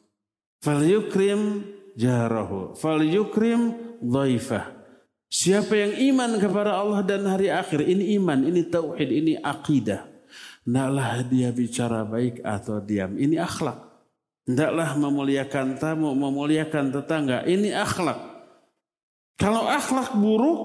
Falyukrim jarahu, falyukrim dhaifah. Siapa yang iman kepada Allah dan hari akhir, ini iman, ini tauhid, ini akidah. Tidaklah dia bicara baik atau diam, ini akhlak. Tidaklah memuliakan tamu, memuliakan tetangga, ini akhlak. Kalau akhlak buruk,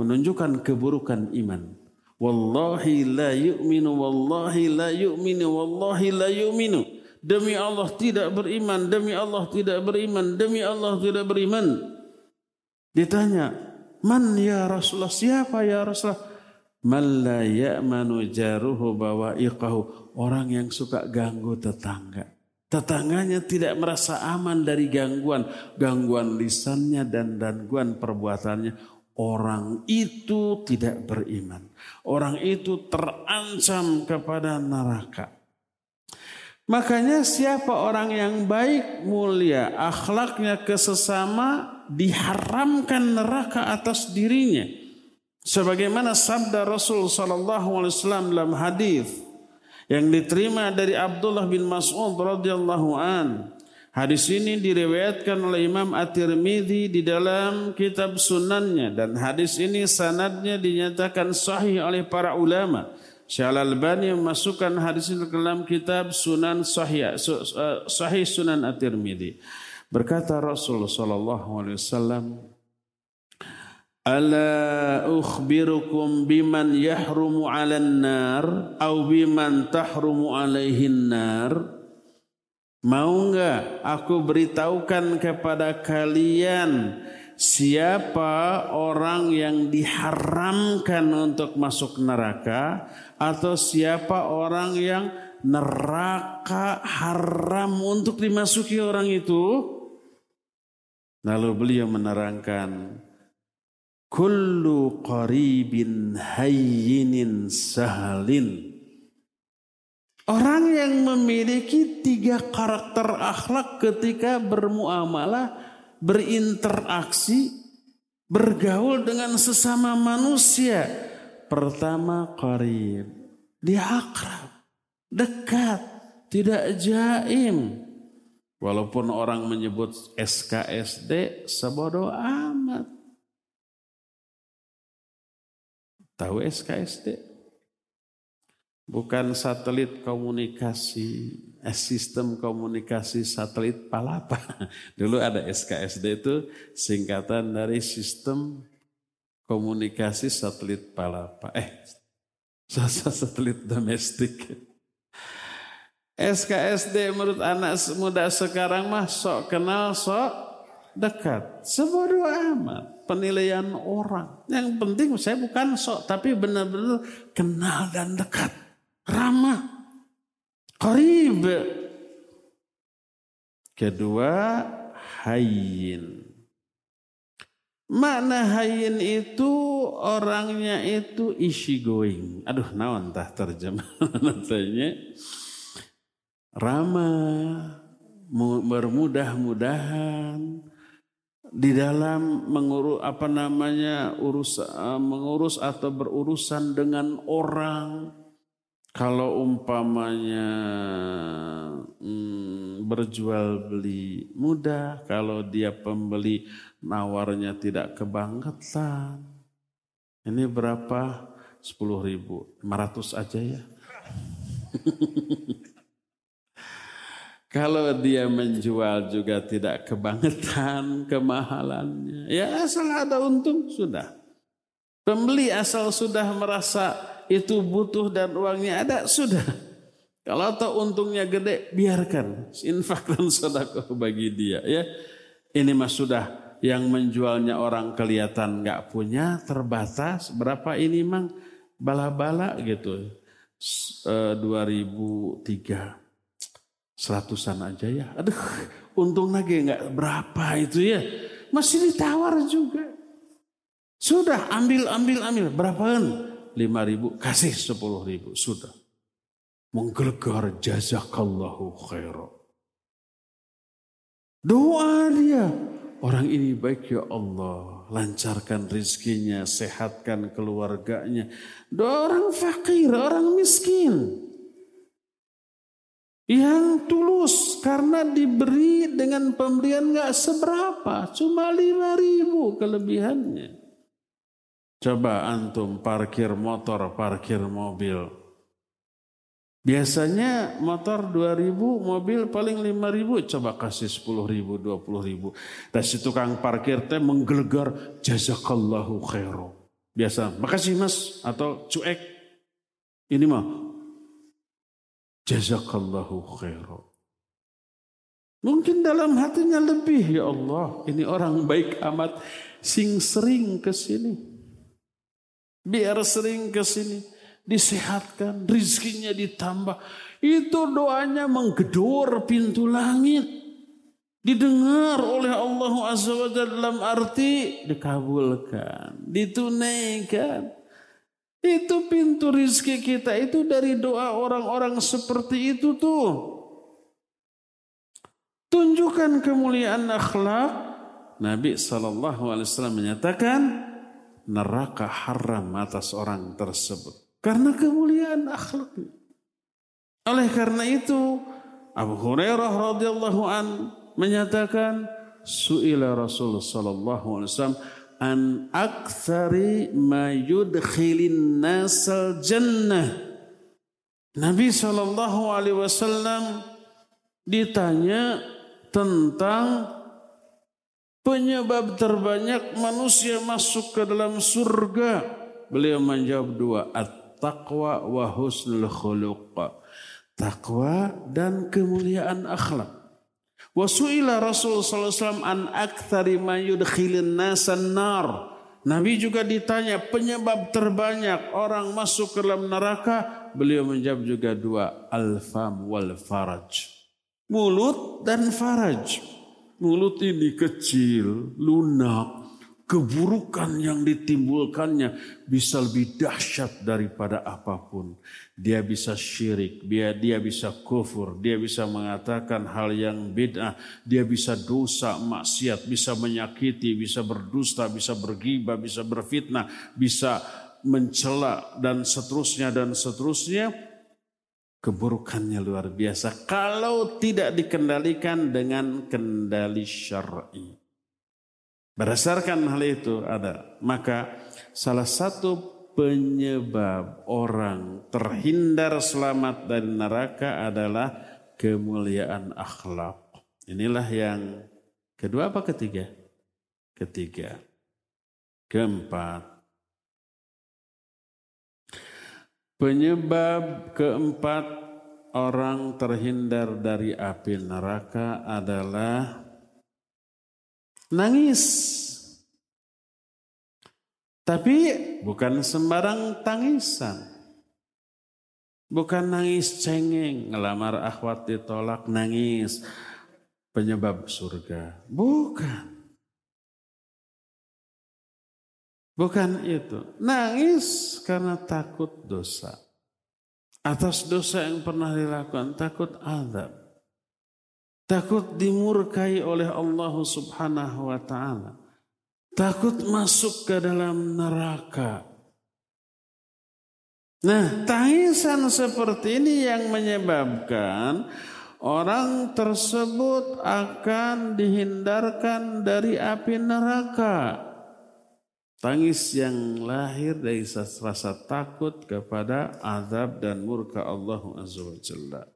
menunjukkan keburukan iman. Wallahi la yu'minu, wallahi la yu'minu, wallahi la yu'minu. Demi Allah tidak beriman, demi Allah tidak beriman, demi Allah tidak beriman. Ditanya, Man ya Rasulullah, siapa ya Rasulullah? Man la ya'manu jaruhu bawa'iqahu. Orang yang suka ganggu tetangga. Tetangganya tidak merasa aman dari gangguan. Gangguan lisannya dan gangguan perbuatannya. Orang itu tidak beriman. Orang itu terancam kepada neraka. Makanya siapa orang yang baik, mulia, akhlaknya kesesama, diharamkan neraka atas dirinya. Sebagaimana sabda Rasul sallallahu alaihi wasallam dalam hadis yang diterima dari Abdullah bin Mas'ud radhiyallahu an. Hadis ini diriwayatkan oleh Imam At-Tirmidzi di dalam kitab sunannya dan hadis ini sanadnya dinyatakan sahih oleh para ulama. Syekh Al-Albani memasukkan hadis ini ke dalam kitab Sunan Sahih Sahih Sunan At-Tirmidzi. Berkata Rasulullah sallallahu alaihi wasallam, Ala ukhbirukum biman yahrumu 'alan nar au biman tahrumu 'alaihin nar? Mau enggak aku beritahukan kepada kalian siapa orang yang diharamkan untuk masuk neraka atau siapa orang yang neraka haram untuk dimasuki orang itu? Lalu beliau menerangkan kullu qaribin hayyinin sahalin Orang yang memiliki tiga karakter akhlak ketika bermuamalah, berinteraksi, bergaul dengan sesama manusia. Pertama qarib, dia akrab, dekat, tidak jaim. Walaupun orang menyebut SKSD sebodoh amat. Tahu SKSD? Bukan satelit komunikasi, eh, sistem komunikasi satelit palapa. Dulu ada SKSD itu singkatan dari sistem komunikasi satelit palapa. Eh, satelit domestik. SKSD menurut anak muda sekarang mah sok kenal sok dekat. Sebodoh amat penilaian orang. Yang penting saya bukan sok tapi benar-benar kenal dan dekat. Ramah. Qarib. Kedua, hayyin. Makna hayyin itu orangnya itu easy going. Aduh, naon tah terjemah nantinya ramah, bermudah-mudahan di dalam mengurus apa namanya urus eh, mengurus atau berurusan dengan orang. Kalau umpamanya hmm, berjual beli mudah, kalau dia pembeli nawarnya tidak kebangetan. Ini berapa? 10 ribu, 500 aja ya. Kalau dia menjual juga tidak kebangetan kemahalannya. Ya asal ada untung sudah. Pembeli asal sudah merasa itu butuh dan uangnya ada sudah. Kalau tahu untungnya gede biarkan infak dan sedekah bagi dia ya. Ini mas sudah yang menjualnya orang kelihatan nggak punya terbatas berapa ini mang bala-bala gitu. E, 2003 seratusan aja ya. Aduh, untung lagi nggak berapa itu ya. Masih ditawar juga. Sudah ambil, ambil, ambil. Berapaan? Lima ribu, kasih sepuluh ribu. Sudah. Menggelegar jazakallahu khairan. Doa dia. Orang ini baik ya Allah. Lancarkan rizkinya, sehatkan keluarganya. Doa orang fakir, orang miskin yang tulus karena diberi dengan pemberian nggak seberapa, cuma lima ribu kelebihannya. Coba antum parkir motor, parkir mobil. Biasanya motor 2000, mobil paling 5000, coba kasih 10.000, 20.000. Dan si tukang parkir teh menggelegar jazakallahu khairu. Biasa, makasih mas atau cuek. Ini mah Jazakallahu khairan. Mungkin dalam hatinya lebih ya Allah. Ini orang baik amat. Sing sering ke sini. Biar sering ke sini. Disehatkan. Rizkinya ditambah. Itu doanya menggedor pintu langit. Didengar oleh Allah Azza wa dalam arti dikabulkan. Ditunaikan. Itu pintu rizki kita itu dari doa orang-orang seperti itu tuh. Tunjukkan kemuliaan akhlak. Nabi SAW menyatakan neraka haram atas orang tersebut. Karena kemuliaan akhlak. Oleh karena itu Abu Hurairah radhiyallahu an menyatakan suila Rasulullah sallallahu alaihi wasallam an aktsari ma yudkhilin nasal jannah. Nabi Shallallahu alaihi wasallam ditanya tentang penyebab terbanyak manusia masuk ke dalam surga. Beliau menjawab dua, at-taqwa wa husnul khuluq. Takwa dan kemuliaan akhlak. Wasuila Rasul SAW an aktsari ma yudkhilin nasan nar. Nabi juga ditanya penyebab terbanyak orang masuk ke dalam neraka. Beliau menjawab juga dua. Al-fam wal faraj. Mulut dan faraj. Mulut ini kecil, lunak, keburukan yang ditimbulkannya bisa lebih dahsyat daripada apa pun. Dia bisa syirik, dia, dia bisa kufur, dia bisa mengatakan hal yang bid'ah, dia bisa dosa, maksiat, bisa menyakiti, bisa berdusta, bisa bergibah, bisa berfitnah, bisa mencela dan seterusnya dan seterusnya. Keburukannya luar biasa kalau tidak dikendalikan dengan kendali syar'i. Berdasarkan hal itu ada. Maka salah satu penyebab orang terhindar selamat dari neraka adalah kemuliaan akhlak. Inilah yang kedua apa ketiga? Ketiga. Keempat. Penyebab keempat orang terhindar dari api neraka adalah nangis. Tapi bukan sembarang tangisan. Bukan nangis cengeng, ngelamar akhwat ditolak, nangis. Penyebab surga. Bukan. Bukan itu. Nangis karena takut dosa. Atas dosa yang pernah dilakukan, takut azab. Takut dimurkai oleh Allah subhanahu wa ta'ala. Takut masuk ke dalam neraka. Nah, tangisan seperti ini yang menyebabkan orang tersebut akan dihindarkan dari api neraka. Tangis yang lahir dari rasa takut kepada azab dan murka Allah Azza wa Jalla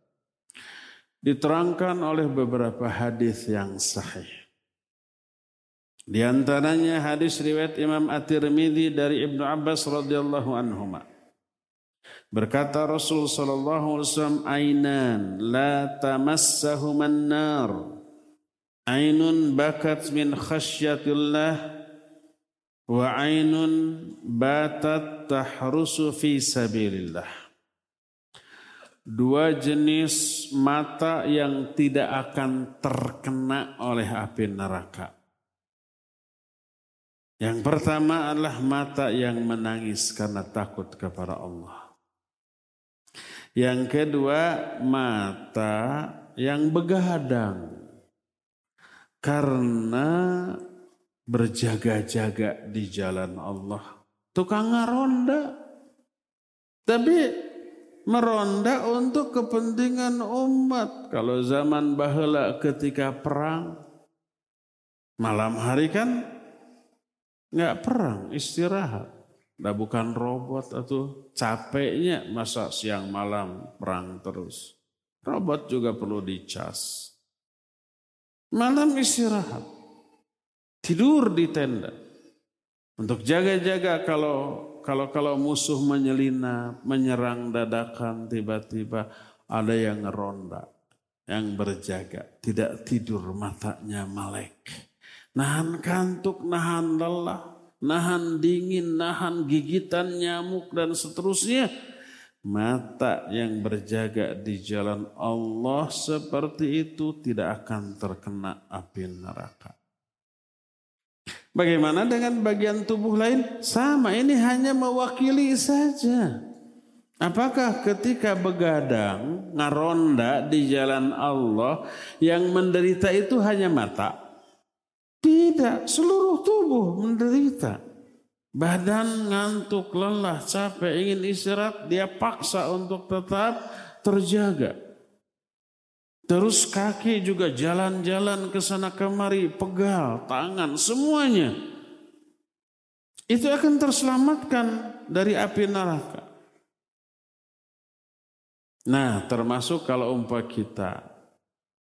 diterangkan oleh beberapa hadis yang sahih. Di antaranya hadis riwayat Imam At-Tirmidzi dari Ibnu Abbas radhiyallahu anhu. Berkata Rasul sallallahu alaihi wasallam, "Ainan la tamassahuman nar." Ainun bakat min khasyatillah wa ainun batat tahrusu fi sabilillah dua jenis mata yang tidak akan terkena oleh api neraka. Yang pertama adalah mata yang menangis karena takut kepada Allah. Yang kedua, mata yang begadang karena berjaga-jaga di jalan Allah. Tukang ngaronda. Tapi meronda untuk kepentingan umat. Kalau zaman bahula ketika perang, malam hari kan nggak perang, istirahat. Nah bukan robot atau capeknya masa siang malam perang terus. Robot juga perlu dicas. Malam istirahat. Tidur di tenda. Untuk jaga-jaga kalau kalau kalau musuh menyelinap, menyerang dadakan tiba-tiba ada yang ngeronda, yang berjaga, tidak tidur matanya melek. Nahan kantuk, nahan lelah, nahan dingin, nahan gigitan nyamuk dan seterusnya. Mata yang berjaga di jalan Allah seperti itu tidak akan terkena api neraka. Bagaimana dengan bagian tubuh lain? Sama, ini hanya mewakili saja. Apakah ketika begadang, ngaronda di jalan Allah, yang menderita itu hanya mata? Tidak, seluruh tubuh menderita. Badan ngantuk, lelah, capek, ingin istirahat, dia paksa untuk tetap terjaga. Terus kaki juga jalan-jalan ke sana kemari, pegal, tangan, semuanya. Itu akan terselamatkan dari api neraka. Nah, termasuk kalau umpah kita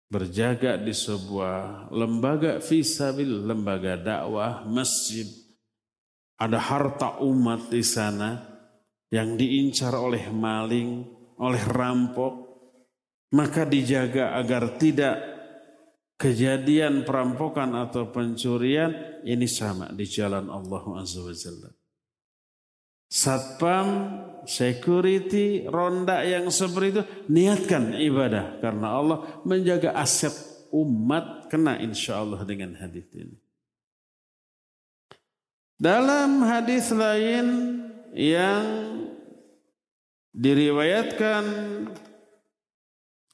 berjaga di sebuah lembaga fisabil, lembaga dakwah, masjid. Ada harta umat di sana yang diincar oleh maling, oleh rampok, maka dijaga agar tidak kejadian perampokan atau pencurian ini sama di jalan Allah Azza wa Jalla. Satpam, security, ronda yang seperti itu niatkan ibadah karena Allah menjaga aset umat kena insya Allah dengan hadis ini. Dalam hadis lain yang diriwayatkan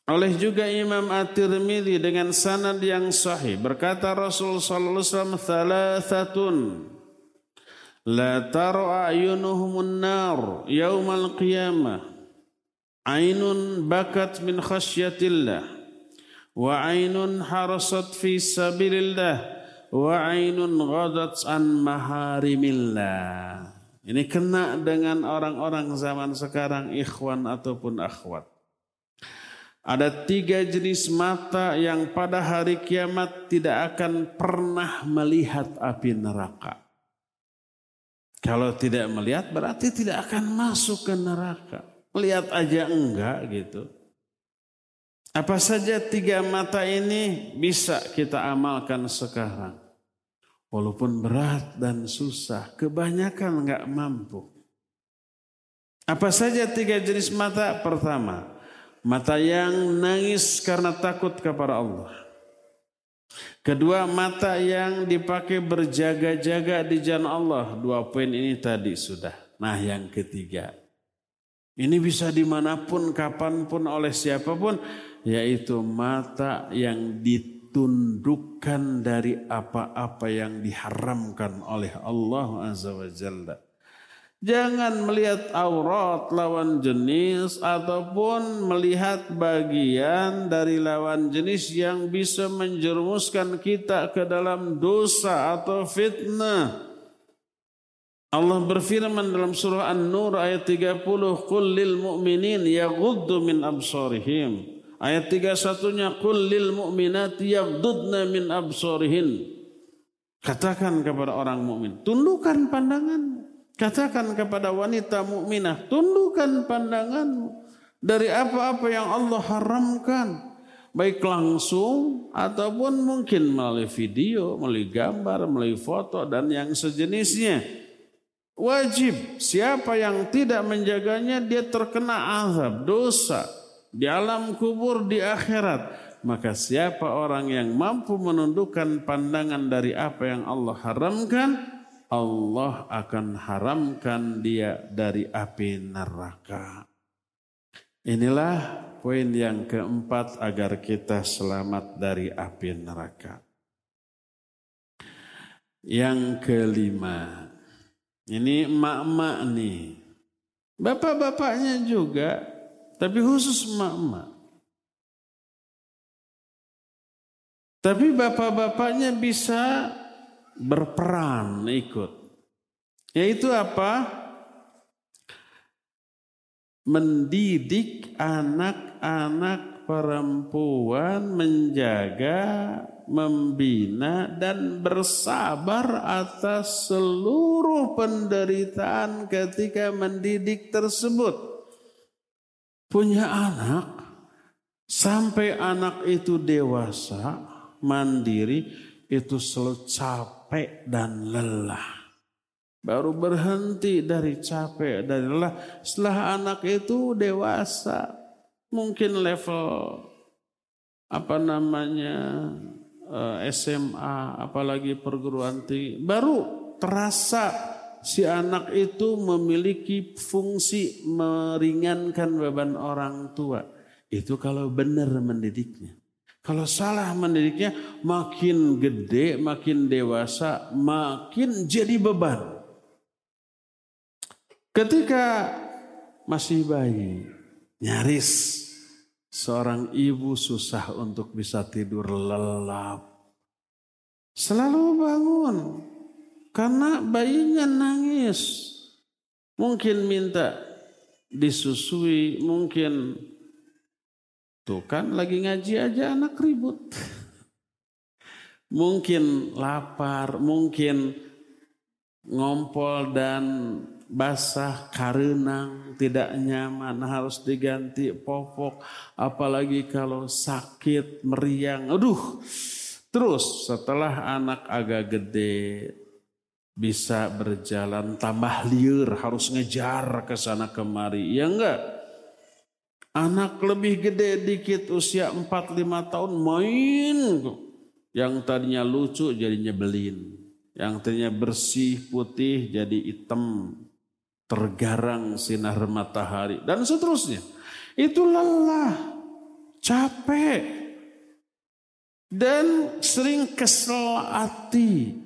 oleh juga Imam At-Tirmidzi dengan sanad yang sahih berkata Rasul sallallahu alaihi wasallam thalathatun la tara ayunuhumun nar yaumal qiyamah. Ainun bakat min khasyatillah wa ainun harasat fi sabilillah wa ainun ghadat an maharimillah. Ini kena dengan orang-orang zaman sekarang ikhwan ataupun akhwat ada tiga jenis mata yang pada hari kiamat tidak akan pernah melihat api neraka. Kalau tidak melihat berarti tidak akan masuk ke neraka. Melihat aja enggak gitu. Apa saja tiga mata ini bisa kita amalkan sekarang. Walaupun berat dan susah, kebanyakan enggak mampu. Apa saja tiga jenis mata? Pertama, Mata yang nangis karena takut kepada Allah. Kedua, mata yang dipakai berjaga-jaga di jalan Allah. Dua poin ini tadi sudah. Nah yang ketiga. Ini bisa di mana pun, kapan pun, oleh siapa pun. Yaitu mata yang ditundukkan dari apa-apa yang diharamkan oleh Allah Azza wa Jalla. Jangan melihat aurat lawan jenis ataupun melihat bagian dari lawan jenis yang bisa menjerumuskan kita ke dalam dosa atau fitnah. Allah berfirman dalam surah An-Nur ayat 30, "Qul lil mu'minin yaghuddu min absarihim." Ayat 31-nya, "Qul lil mu'minati yaghuddna min absarihin." Katakan kepada orang mukmin, tundukkan pandanganmu Katakan kepada wanita mukminah, tundukkan pandanganmu dari apa-apa yang Allah haramkan, baik langsung ataupun mungkin melalui video, melalui gambar, melalui foto dan yang sejenisnya. Wajib siapa yang tidak menjaganya dia terkena azab, dosa di alam kubur di akhirat. Maka siapa orang yang mampu menundukkan pandangan dari apa yang Allah haramkan, Allah akan haramkan dia dari api neraka. Inilah poin yang keempat agar kita selamat dari api neraka. Yang kelima, ini emak-emak nih. Bapak-bapaknya juga, tapi khusus emak-emak. Tapi bapak-bapaknya bisa berperan ikut. Yaitu apa? Mendidik anak-anak perempuan menjaga, membina dan bersabar atas seluruh penderitaan ketika mendidik tersebut. Punya anak sampai anak itu dewasa, mandiri, itu selalu capek capek dan lelah. Baru berhenti dari capek dan lelah setelah anak itu dewasa. Mungkin level apa namanya eh, SMA apalagi perguruan tinggi baru terasa si anak itu memiliki fungsi meringankan beban orang tua. Itu kalau benar mendidiknya. Kalau salah mendidiknya makin gede, makin dewasa, makin jadi beban. Ketika masih bayi, nyaris seorang ibu susah untuk bisa tidur lelap. Selalu bangun karena bayinya nangis. Mungkin minta disusui, mungkin Tuh kan lagi ngaji aja anak ribut. Mungkin lapar, mungkin ngompol dan basah, karenang, tidak nyaman, harus diganti popok. Apalagi kalau sakit, meriang. Aduh, terus setelah anak agak gede, bisa berjalan tambah liur, harus ngejar ke sana kemari. Ya enggak? Anak lebih gede dikit usia 4-5 tahun main. Yang tadinya lucu jadi nyebelin. Yang tadinya bersih, putih, jadi hitam, tergarang sinar matahari, dan seterusnya. Itu lelah, capek, dan sering kesel hati.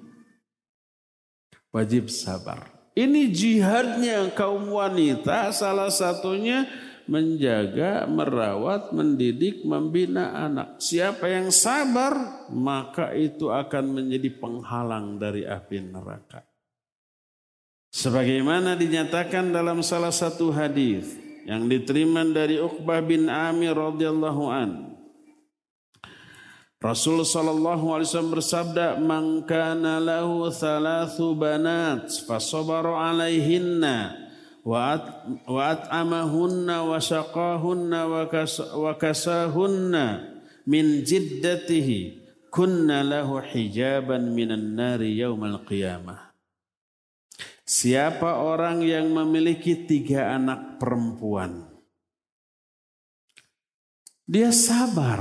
Wajib sabar. Ini jihadnya kaum wanita, salah satunya menjaga, merawat, mendidik, membina anak. Siapa yang sabar, maka itu akan menjadi penghalang dari api neraka. Sebagaimana dinyatakan dalam salah satu hadis yang diterima dari Uqbah bin Amir radhiyallahu an. Rasul sallallahu alaihi wasallam bersabda, "Man kana lahu thalathu banat fasabara alaihinna saqahunna wa kasahunna min jiddatihi kunna lahu hijaban minan nari yaumal qiyamah. Siapa orang yang memiliki tiga anak perempuan dia sabar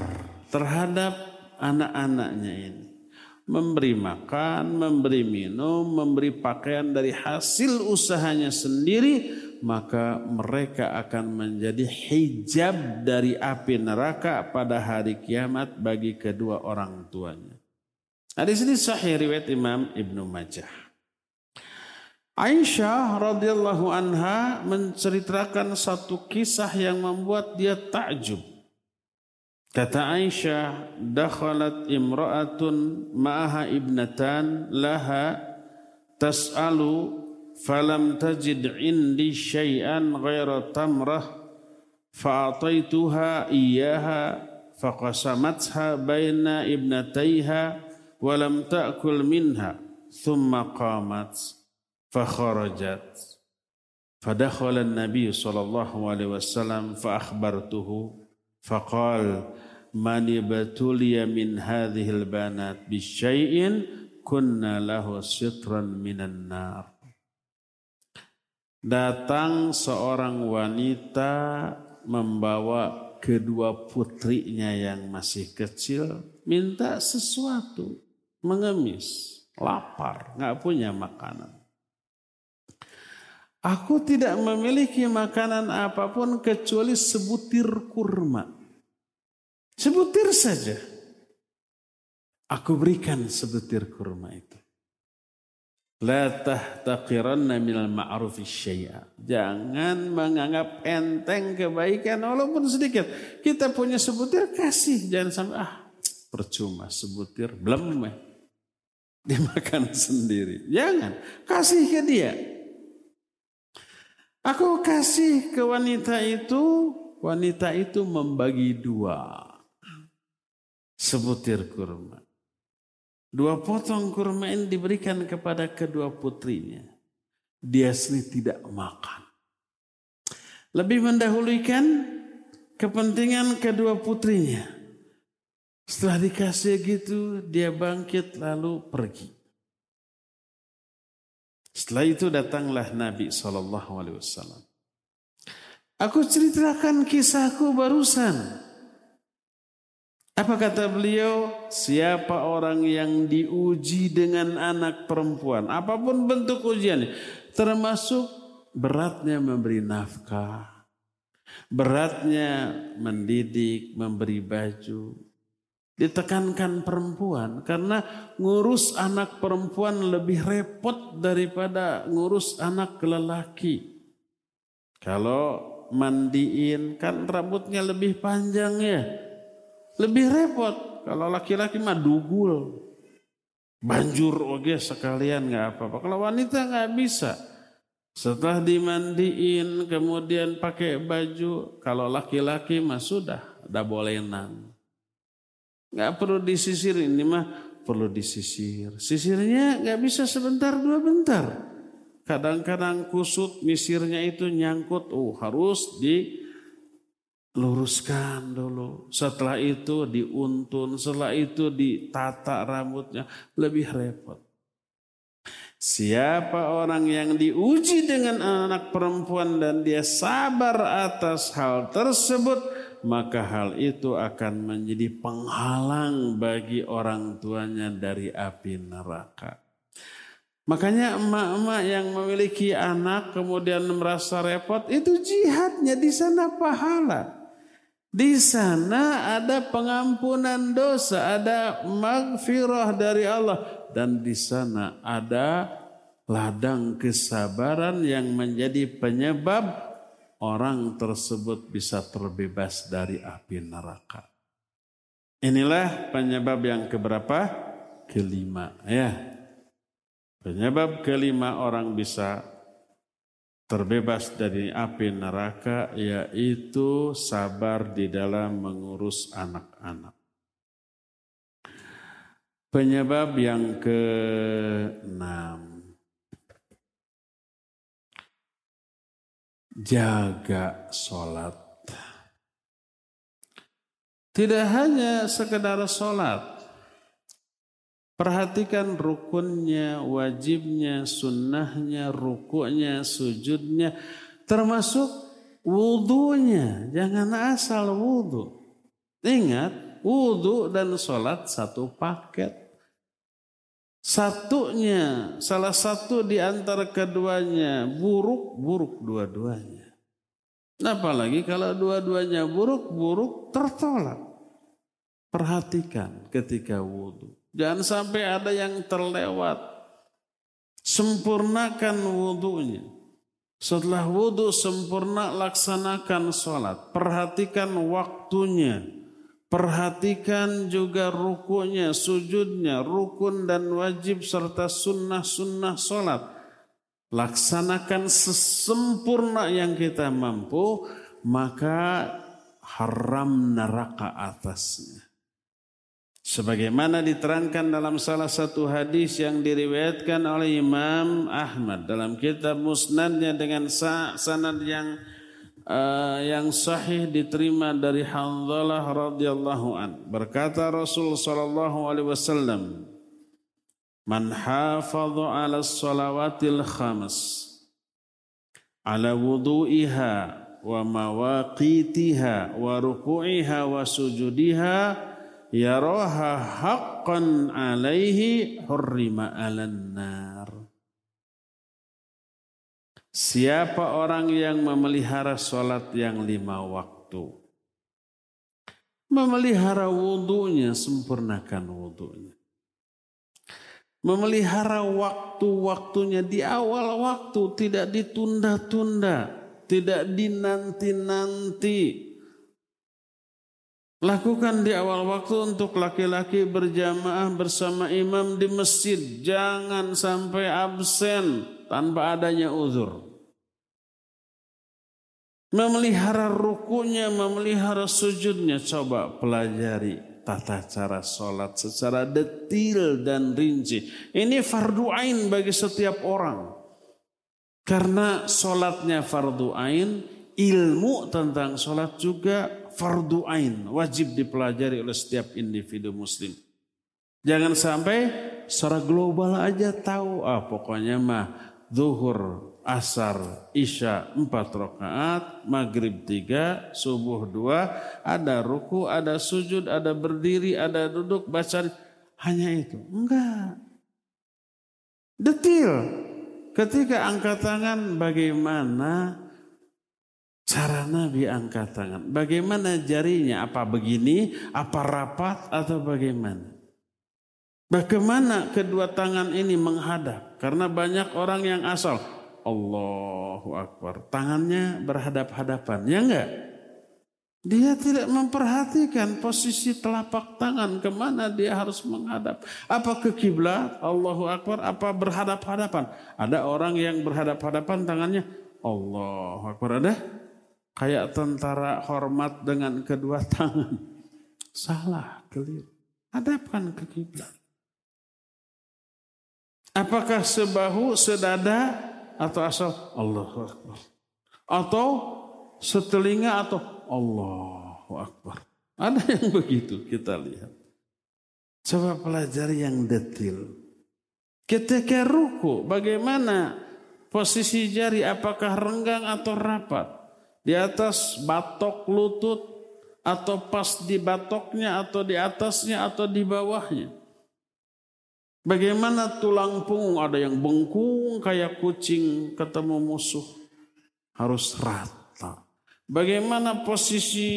terhadap anak-anaknya ini memberi makan, memberi minum, memberi pakaian dari hasil usahanya sendiri, maka mereka akan menjadi hijab dari api neraka pada hari kiamat bagi kedua orang tuanya. Nah, di sini sahih riwayat Imam Ibnu Majah. Aisyah radhiyallahu anha menceritakan satu kisah yang membuat dia takjub. Kata Aisyah, dakhalat imra'atun ma'aha ibnatan laha tas'alu falam tajid indi syai'an ghaira tamrah fa'ataituha iyyaha faqasamatha baina ibnataiha wa lam ta'kul minha thumma qamat fakharajat fadakhala an-nabiy sallallahu alaihi wasallam fa akhbartuhu faqal man ibtuliya min hadhil banat bisyai'in kunna lahu sitran minan nar. Datang seorang wanita membawa kedua putrinya yang masih kecil minta sesuatu mengemis lapar nggak punya makanan Aku tidak memiliki makanan apa pun kecuali sebutir kurma. Sebutir saja. Aku berikan sebutir kurma itu. La tahtaqiranna minal ma'rufi syai'a. Jangan menganggap enteng kebaikan walaupun sedikit. Kita punya sebutir kasih. Jangan sampai ah percuma sebutir belum. Dimakan sendiri. Jangan. Kasih ke dia. Aku kasih ke wanita itu, wanita itu membagi dua. Sebutir kurma. Dua potong kurma ini diberikan kepada kedua putrinya. Dia sendiri tidak makan. Lebih mendahulukan kepentingan kedua putrinya. Setelah dikasih gitu, dia bangkit lalu pergi. Setelah itu datanglah Nabi Wasallam. Aku ceritakan kisahku barusan. Apa kata beliau? Siapa orang yang diuji dengan anak perempuan, apa pun bentuk ujian, termasuk beratnya memberi nafkah, beratnya mendidik, memberi baju, ditekankan perempuan karena ngurus anak perempuan lebih repot daripada ngurus anak lelaki. Kalau mandiin kan rambutnya lebih panjang ya. Lebih repot. Kalau laki-laki mah dugul. Banjur oke sekalian nggak apa-apa. Kalau wanita nggak bisa. Setelah dimandiin kemudian pakai baju. Kalau laki-laki mah sudah, udah boleh nang. Nggak perlu disisir ini mah perlu disisir. Sisirnya nggak bisa sebentar dua bentar. Kadang-kadang kusut misirnya itu nyangkut, oh harus diluruskan dulu. Setelah itu diuntun, setelah itu ditata rambutnya, lebih repot. Siapa orang yang diuji dengan anak perempuan dan dia sabar atas hal tersebut, maka hal itu akan menjadi penghalang bagi orang tuanya dari api neraka. Makanya emak-emak yang memiliki anak kemudian merasa repot itu jihadnya di sana pahala. Di sana ada pengampunan dosa, ada magfirah dari Allah dan di sana ada ladang kesabaran yang menjadi penyebab orang tersebut bisa terbebas dari api neraka. Inilah penyebab yang keberapa? Kelima ya. Penyebab kelima orang bisa terbebas dari api neraka yaitu sabar di dalam mengurus anak-anak. Penyebab yang keenam. Jaga sholat. Tidak hanya sekedar sholat, Perhatikan rukunnya, wajibnya, sunnahnya, rukuknya, sujudnya, termasuk wudhunya. Jangan asal wudhu. Ingat, wudhu dan sholat satu paket. Satunya, salah satu di antara keduanya buruk, buruk dua-duanya. Apalagi kalau dua-duanya buruk, buruk tertolak. Perhatikan ketika wudhu. Jangan sampai ada yang terlewat. Sempurnakan wudhunya. Setelah wudhu sempurna laksanakan sholat. Perhatikan waktunya. Perhatikan juga rukunya, sujudnya, rukun dan wajib serta sunnah-sunnah sholat. Laksanakan sesempurna yang kita mampu, maka haram neraka atasnya. Sebagaimana diterangkan dalam salah satu hadis yang diriwayatkan oleh Imam Ahmad dalam kitab Musnadnya dengan sanad yang uh, yang sahih diterima dari Hanzalah radhiyallahu an. Berkata Rasul sallallahu alaihi wasallam, "Man hafadha 'ala salawatil khams ala wudu'iha wa mawaqitiha wa ruku'iha wa sujudiha" yaraha haqqan alaihi hurrima alan nar. Siapa orang yang memelihara sholat yang lima waktu. Memelihara wudhunya, sempurnakan wudhunya. Memelihara waktu-waktunya di awal waktu, tidak ditunda-tunda, tidak dinanti-nanti, Lakukan di awal waktu untuk laki-laki berjamaah bersama imam di masjid. Jangan sampai absen tanpa adanya uzur. Memelihara rukunya, memelihara sujudnya. Coba pelajari tata cara sholat secara detil dan rinci. Ini fardu ain bagi setiap orang. Karena sholatnya fardu ain, ilmu tentang sholat juga fardu ain, wajib dipelajari oleh setiap individu muslim. Jangan sampai secara global aja tahu, ah pokoknya mah zuhur, asar, isya empat rakaat, maghrib tiga, subuh dua, ada ruku, ada sujud, ada berdiri, ada duduk, baca, hanya itu. Enggak. Detil. Ketika angkat tangan bagaimana Cara Nabi angkat tangan. Bagaimana jarinya? Apa begini? Apa rapat? Atau bagaimana? Bagaimana kedua tangan ini menghadap? Karena banyak orang yang asal. Allahu Akbar. Tangannya berhadap-hadapan. Ya enggak? Dia tidak memperhatikan posisi telapak tangan ke mana dia harus menghadap. Apa ke kiblat? Allahu Akbar. Apa berhadap-hadapan? Ada orang yang berhadap-hadapan tangannya. Allahu Akbar. Ada? Kayak tentara hormat dengan kedua tangan. Salah, keliru. Hadapkan ke kiblat. Apakah sebahu, sedada, atau asal Allahu Akbar. Atau setelinga atau Allahu Akbar. Ada yang begitu kita lihat. Coba pelajari yang detil. Ketika ruku, bagaimana posisi jari? Apakah renggang atau rapat? di atas batok lutut atau pas di batoknya atau di atasnya atau di bawahnya. Bagaimana tulang punggung ada yang bengkung kayak kucing ketemu musuh harus rata. Bagaimana posisi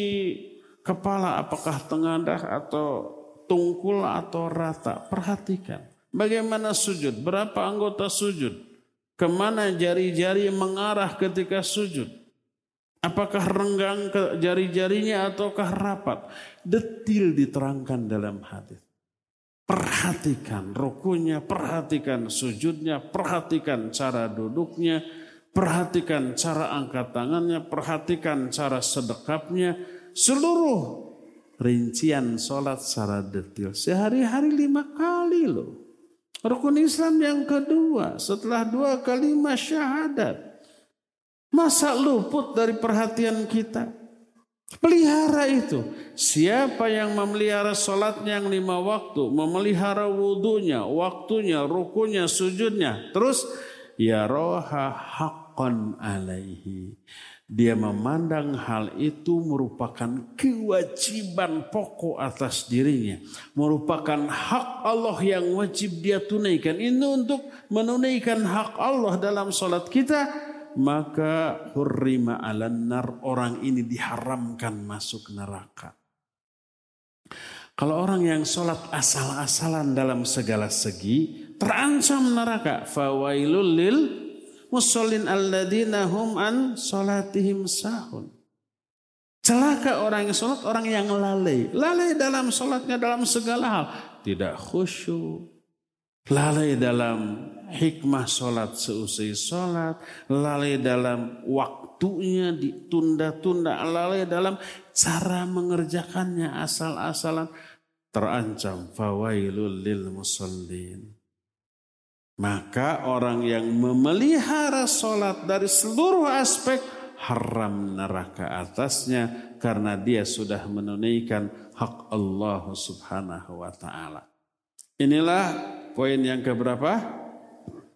kepala apakah tengadah atau tungkul atau rata? Perhatikan. Bagaimana sujud? Berapa anggota sujud? Ke mana jari-jari mengarah ketika sujud? Apakah renggang ke jari-jarinya ataukah rapat? Detil diterangkan dalam hadis. Perhatikan rukunya, perhatikan sujudnya, perhatikan cara duduknya, perhatikan cara angkat tangannya, perhatikan cara sedekapnya, seluruh rincian sholat secara detil. Sehari-hari lima kali loh. Rukun Islam yang kedua setelah dua kalimat syahadat. Masa luput dari perhatian kita? Pelihara itu. Siapa yang memelihara sholatnya yang lima waktu, memelihara wudhunya, waktunya, rukunya, sujudnya. Terus, ya roha haqqan alaihi. Dia memandang hal itu merupakan kewajiban pokok atas dirinya. Merupakan hak Allah yang wajib dia tunaikan. Ini untuk menunaikan hak Allah dalam sholat kita maka hurrima nar orang ini diharamkan masuk neraka. Kalau orang yang sholat asal-asalan dalam segala segi terancam neraka. Fawailul lil musallin alladina hum an sholatihim sahun. Celaka orang yang sholat, orang yang lalai. Lalai dalam sholatnya dalam segala hal. Tidak khusyuk. Lalai dalam hikmah sholat seusai sholat, lalai dalam waktunya ditunda-tunda, lalai dalam cara mengerjakannya asal-asalan terancam fawailul lil musallin. Maka orang yang memelihara sholat dari seluruh aspek haram neraka atasnya karena dia sudah menunaikan hak Allah subhanahu wa ta'ala. Inilah poin yang keberapa?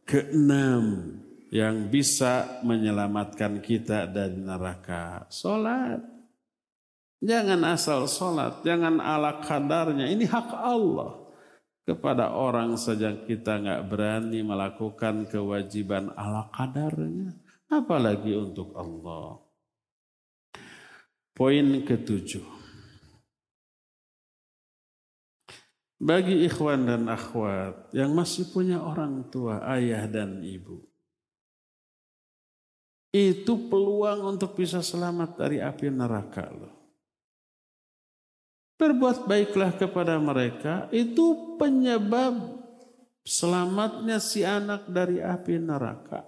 Keenam yang bisa menyelamatkan kita dari neraka. Sholat. Jangan asal sholat, jangan ala kadarnya. Ini hak Allah. Kepada orang saja kita nggak berani melakukan kewajiban ala kadarnya. Apalagi untuk Allah. Poin ketujuh. Bagi ikhwan dan akhwat yang masih punya orang tua, ayah dan ibu. Itu peluang untuk bisa selamat dari api neraka loh. Berbuat baiklah kepada mereka, itu penyebab selamatnya si anak dari api neraka.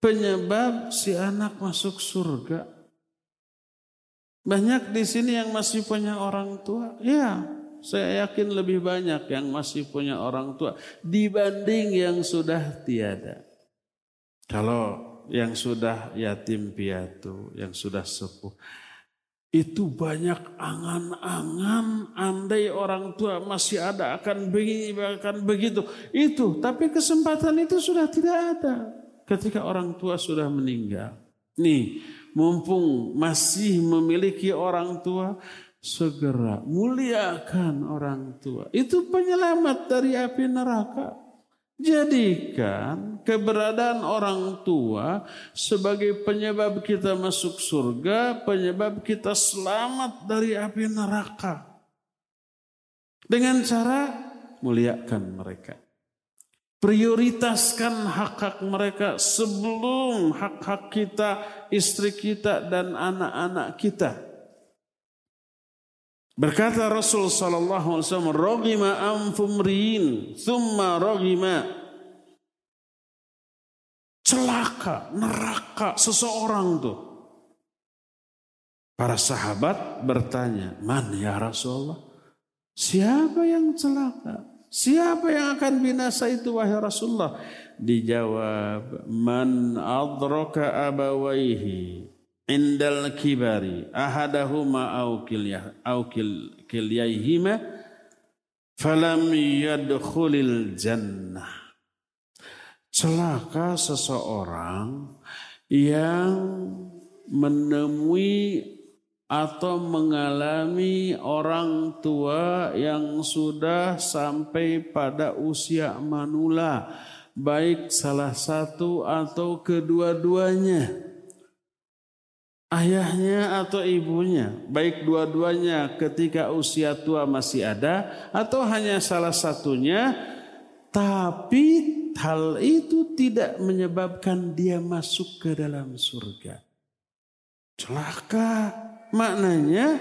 Penyebab si anak masuk surga. Banyak di sini yang masih punya orang tua. Ya, saya yakin lebih banyak yang masih punya orang tua dibanding yang sudah tiada. Kalau yang sudah yatim piatu, yang sudah sepuh, itu banyak angan-angan andai orang tua masih ada akan begini akan begitu. Itu tapi kesempatan itu sudah tidak ada. Ketika orang tua sudah meninggal nih mumpung masih memiliki orang tua segera muliakan orang tua. Itu penyelamat dari api neraka. Jadikan keberadaan orang tua sebagai penyebab kita masuk surga, penyebab kita selamat dari api neraka. Dengan cara muliakan mereka. Prioritaskan hak-hak mereka sebelum hak-hak kita, istri kita, dan anak-anak kita. Berkata Rasul sallallahu alaihi wasallam, "Ragima anfumrin, thumma ragima." Celaka, neraka seseorang tuh. Para sahabat bertanya, "Man ya Rasulullah?" Siapa yang celaka? Siapa yang akan binasa itu wahai Rasulullah? Dijawab, "Man adraka abawaihi indal kibari ahadahuma au kilyah au kilyaihima falam yadkhulil jannah celaka seseorang yang menemui atau mengalami orang tua yang sudah sampai pada usia manula, baik salah satu atau kedua-duanya. Ayahnya atau ibunya, baik dua-duanya ketika usia tua masih ada atau hanya salah satunya, tapi hal itu tidak menyebabkan dia masuk ke dalam surga. Celaka maknanya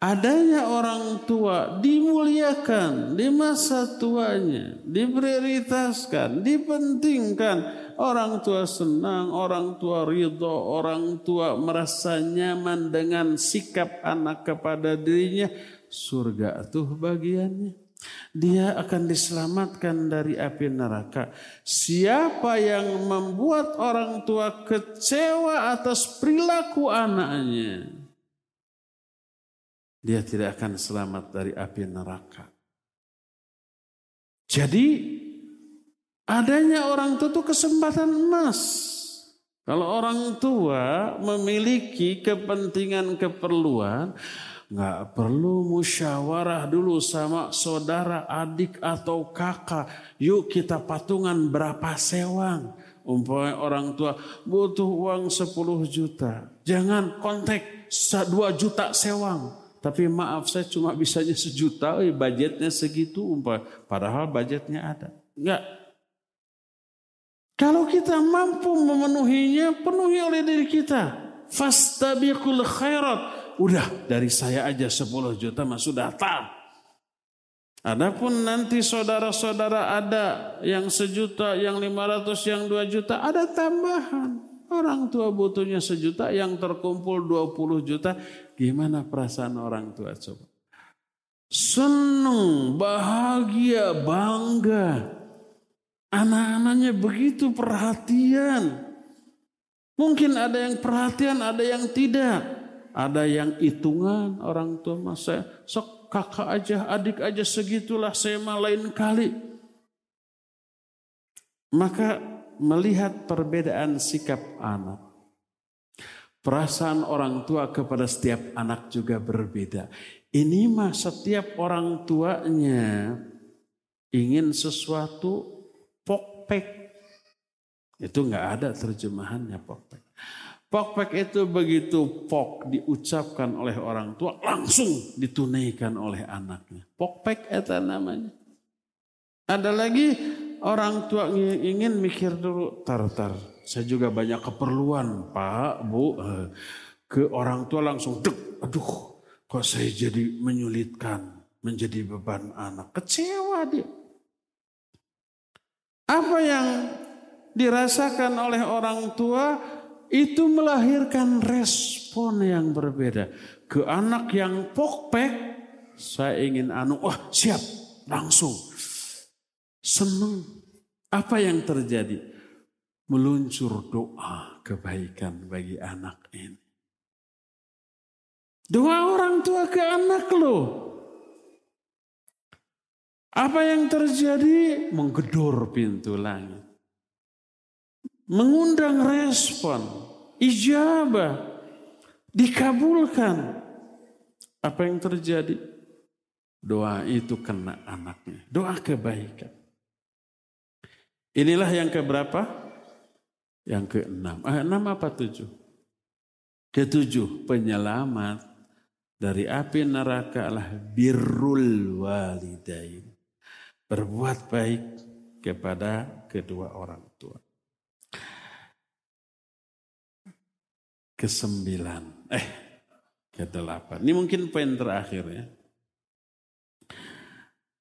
adanya orang tua dimuliakan di masa tuanya, diprioritaskan, dipentingkan. Orang tua senang, orang tua ridho, orang tua merasa nyaman dengan sikap anak kepada dirinya. Surga tuh bagiannya. Dia akan diselamatkan dari api neraka. Siapa yang membuat orang tua kecewa atas perilaku anaknya, dia tidak akan selamat dari api neraka. Jadi adanya orang tua itu kesempatan emas. Kalau orang tua memiliki kepentingan keperluan, nggak perlu musyawarah dulu sama saudara, adik atau kakak. Yuk kita patungan berapa sewang. Umpamanya orang tua butuh uang 10 juta. Jangan kontak 2 juta sewang. Tapi maaf saya cuma bisanya sejuta, eh, budgetnya segitu, umpah. padahal budgetnya ada. Enggak. Kalau kita mampu memenuhinya, penuhi oleh diri kita. Fastabiqul khairat. Udah dari saya aja 10 juta mah sudah tak. Adapun nanti saudara-saudara ada yang sejuta, yang lima ratus, yang dua juta, ada tambahan. Orang tua butuhnya sejuta, yang terkumpul 20 juta. Gimana perasaan orang tua coba? Senang, bahagia, bangga. Anak-anaknya begitu perhatian. Mungkin ada yang perhatian, ada yang tidak. Ada yang hitungan orang tua masa sok kakak aja, adik aja segitulah saya mah lain kali. Maka melihat perbedaan sikap anak. Perasaan orang tua kepada setiap anak juga berbeda. Ini mah setiap orang tuanya ingin sesuatu pokpek. Itu nggak ada terjemahannya pokpek. Pokpek itu begitu pok diucapkan oleh orang tua langsung ditunaikan oleh anaknya. Pokpek itu namanya. Ada lagi orang tua ingin mikir dulu, tar tar, saya juga banyak keperluan pak, bu, eh, ke orang tua langsung dek, aduh, kok saya jadi menyulitkan, menjadi beban anak, kecewa dia. Apa yang dirasakan oleh orang tua itu melahirkan respon yang berbeda. Ke anak yang pokpek, saya ingin anu, wah siap, langsung senang. Apa yang terjadi? Meluncur doa kebaikan bagi anak ini. Doa orang tua ke anak loh. Apa yang terjadi? Menggedor pintu langit. Mengundang respon. Ijabah. Dikabulkan. Apa yang terjadi? Doa itu kena anaknya. Doa kebaikan. Inilah yang keberapa? Yang keenam. Ah, enam apa tujuh? Ketujuh, penyelamat dari api neraka adalah birrul walidain. Berbuat baik kepada kedua orang tua. Kesembilan, eh kedelapan. Ini mungkin poin terakhir ya.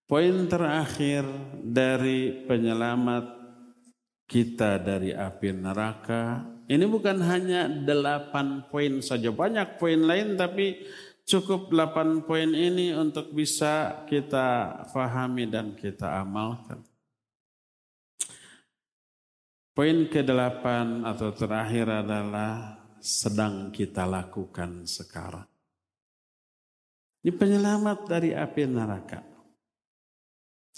Poin terakhir dari penyelamat kita dari api neraka. Ini bukan hanya delapan poin saja, banyak poin lain tapi cukup delapan poin ini untuk bisa kita fahami dan kita amalkan. Poin ke-8 atau terakhir adalah sedang kita lakukan sekarang. Ini penyelamat dari api neraka.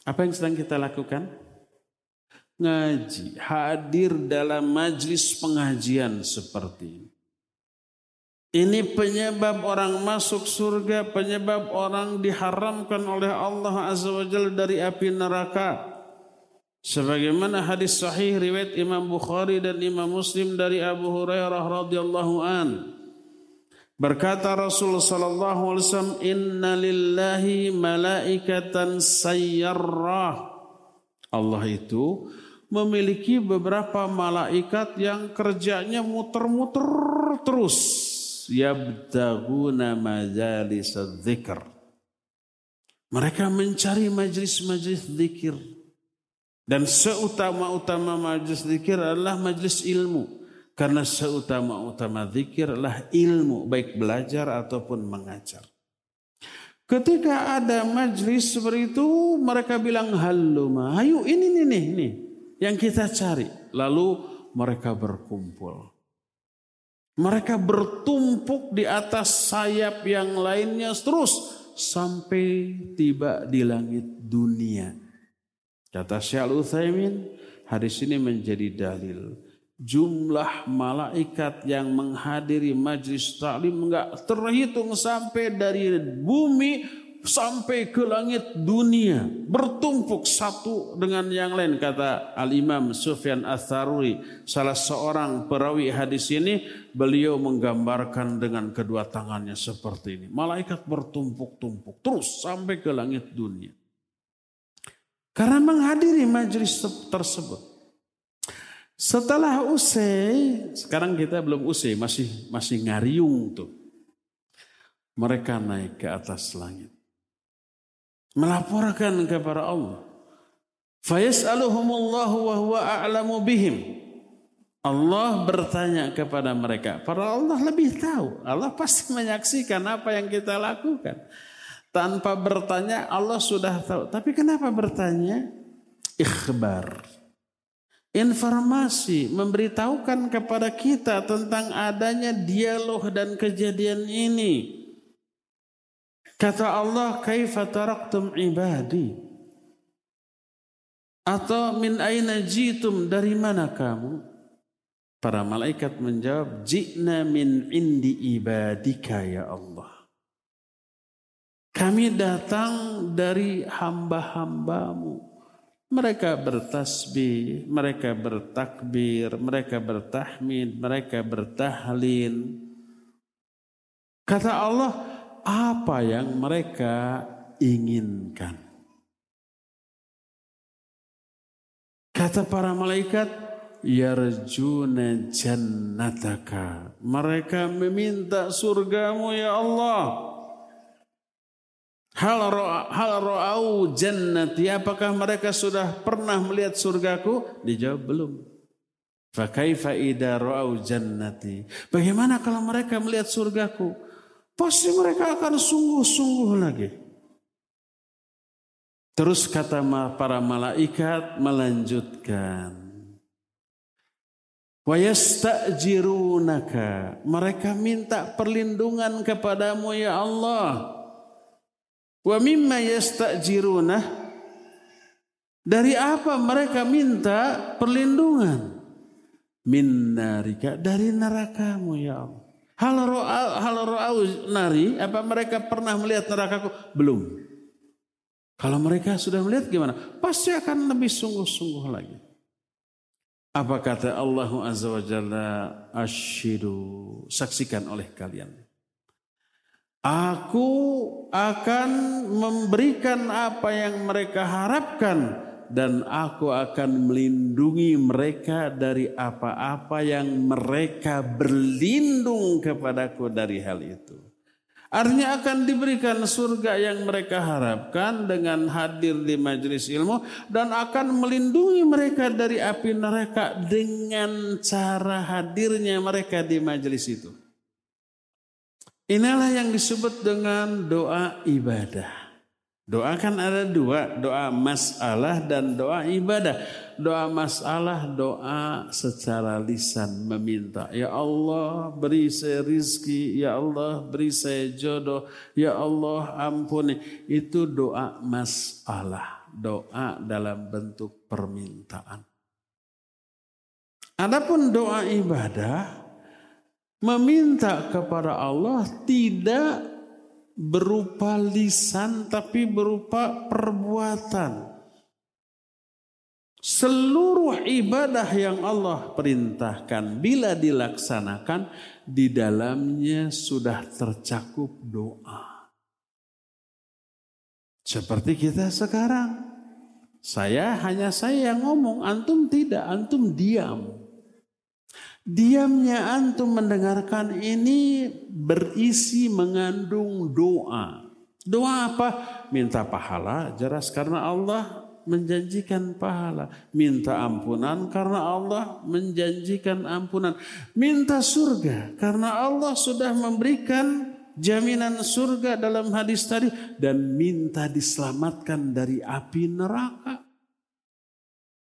Apa yang sedang kita lakukan? ngaji, hadir dalam majlis pengajian seperti ini. Ini penyebab orang masuk surga, penyebab orang diharamkan oleh Allah Azza wa Jalla dari api neraka. Sebagaimana hadis sahih riwayat Imam Bukhari dan Imam Muslim dari Abu Hurairah radhiyallahu an. Berkata Rasul sallallahu alaihi wasallam, "Inna lillahi malaikatan sayyarrah." Allah itu memiliki beberapa malaikat yang kerjanya muter-muter terus yabtaguna majalis dzikr. Mereka mencari majlis-majlis zikir. Dan seutama-utama majlis zikir adalah majlis ilmu. Karena seutama-utama zikir adalah ilmu, baik belajar ataupun mengajar. Ketika ada majlis seperti itu, mereka bilang haluma, ayo ini nih nih yang kita cari. Lalu mereka berkumpul. Mereka bertumpuk di atas sayap yang lainnya terus sampai tiba di langit dunia. Kata Syekh Utsaimin, hadis ini menjadi dalil jumlah malaikat yang menghadiri majlis taklim enggak terhitung sampai dari bumi sampai ke langit dunia bertumpuk satu dengan yang lain kata Al Imam Sufyan Ats-Tsaruri salah seorang perawi hadis ini. Beliau menggambarkan dengan kedua tangannya seperti ini. Malaikat bertumpuk-tumpuk terus sampai ke langit dunia. Karena menghadiri majlis tersebut. Setelah usai sekarang kita belum usai masih masih ngariung tuh. Mereka naik ke atas langit melaporkan kepada Allah. Fayas'aluhumullahu wa huwa a'lamu bihim. Allah bertanya kepada mereka. Para Allah lebih tahu. Allah pasti menyaksikan apa yang kita lakukan. Tanpa bertanya Allah sudah tahu. Tapi kenapa bertanya? Ikhbar. Informasi memberitahukan kepada kita tentang adanya dialog dan kejadian ini. Kata Allah, "Kaifa taraktum ibadi?" Atau min aina jitum dari mana kamu? Para malaikat menjawab, "Ji'na min indi ibadika ya Allah." Kami datang dari hamba-hambamu. Mereka bertasbih, mereka bertakbir, mereka bertahmid, mereka bertahlil. Kata Allah, apa yang mereka inginkan. Kata para malaikat, yarjuna jannataka. Mereka meminta surgamu ya Allah. Hal hal ro'au jannati. Apakah mereka sudah pernah melihat surgaku? Dijawab belum. Fakaifa ida ro'au jannati. Bagaimana kalau mereka melihat surgaku? Pasti mereka akan sungguh-sungguh lagi. Terus kata para malaikat melanjutkan. Wayastajirunaka. Mereka minta perlindungan kepadamu ya Allah. Wa mimma yastajirunah. Dari apa mereka minta perlindungan? Min narika. Dari nerakamu ya Allah. Hal ro'au nari, apa mereka pernah melihat nerakaku? Belum. Kalau mereka sudah melihat gimana? Pasti akan lebih sungguh-sungguh lagi. Apa kata Allah Azza wa Jalla? Ashidu. Saksikan oleh kalian. Aku akan memberikan apa yang mereka harapkan dan aku akan melindungi mereka dari apa-apa yang mereka berlindung kepadaku dari hal itu. Artinya akan diberikan surga yang mereka harapkan dengan hadir di majelis ilmu dan akan melindungi mereka dari api neraka dengan cara hadirnya mereka di majelis itu. Inilah yang disebut dengan doa ibadah. Doa kan ada dua, doa masalah dan doa ibadah. Doa masalah, doa secara lisan meminta. Ya Allah beri saya rizki, Ya Allah beri saya jodoh, Ya Allah ampuni. Itu doa masalah, doa dalam bentuk permintaan. Adapun doa ibadah, Meminta kepada Allah tidak berupa lisan tapi berupa perbuatan. Seluruh ibadah yang Allah perintahkan bila dilaksanakan di dalamnya sudah tercakup doa. Seperti kita sekarang. Saya hanya saya yang ngomong, antum tidak, antum diam. Diamnya antum mendengarkan ini berisi mengandung doa. Doa apa? Minta pahala, jelas karena Allah menjanjikan pahala. Minta ampunan karena Allah menjanjikan ampunan. Minta surga karena Allah sudah memberikan jaminan surga dalam hadis tadi dan minta diselamatkan dari api neraka.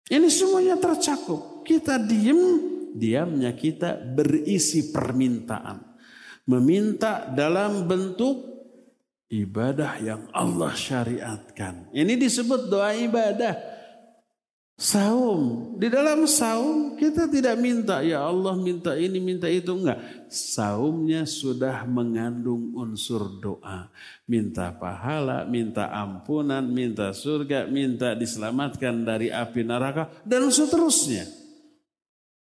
Ini semuanya tercakup. Kita diem, diamnya kita berisi permintaan. Meminta dalam bentuk ibadah yang Allah syariatkan. Ini disebut doa ibadah. Saum. Di dalam saum kita tidak minta ya Allah minta ini minta itu enggak. Saumnya sudah mengandung unsur doa. Minta pahala, minta ampunan, minta surga, minta diselamatkan dari api neraka dan seterusnya.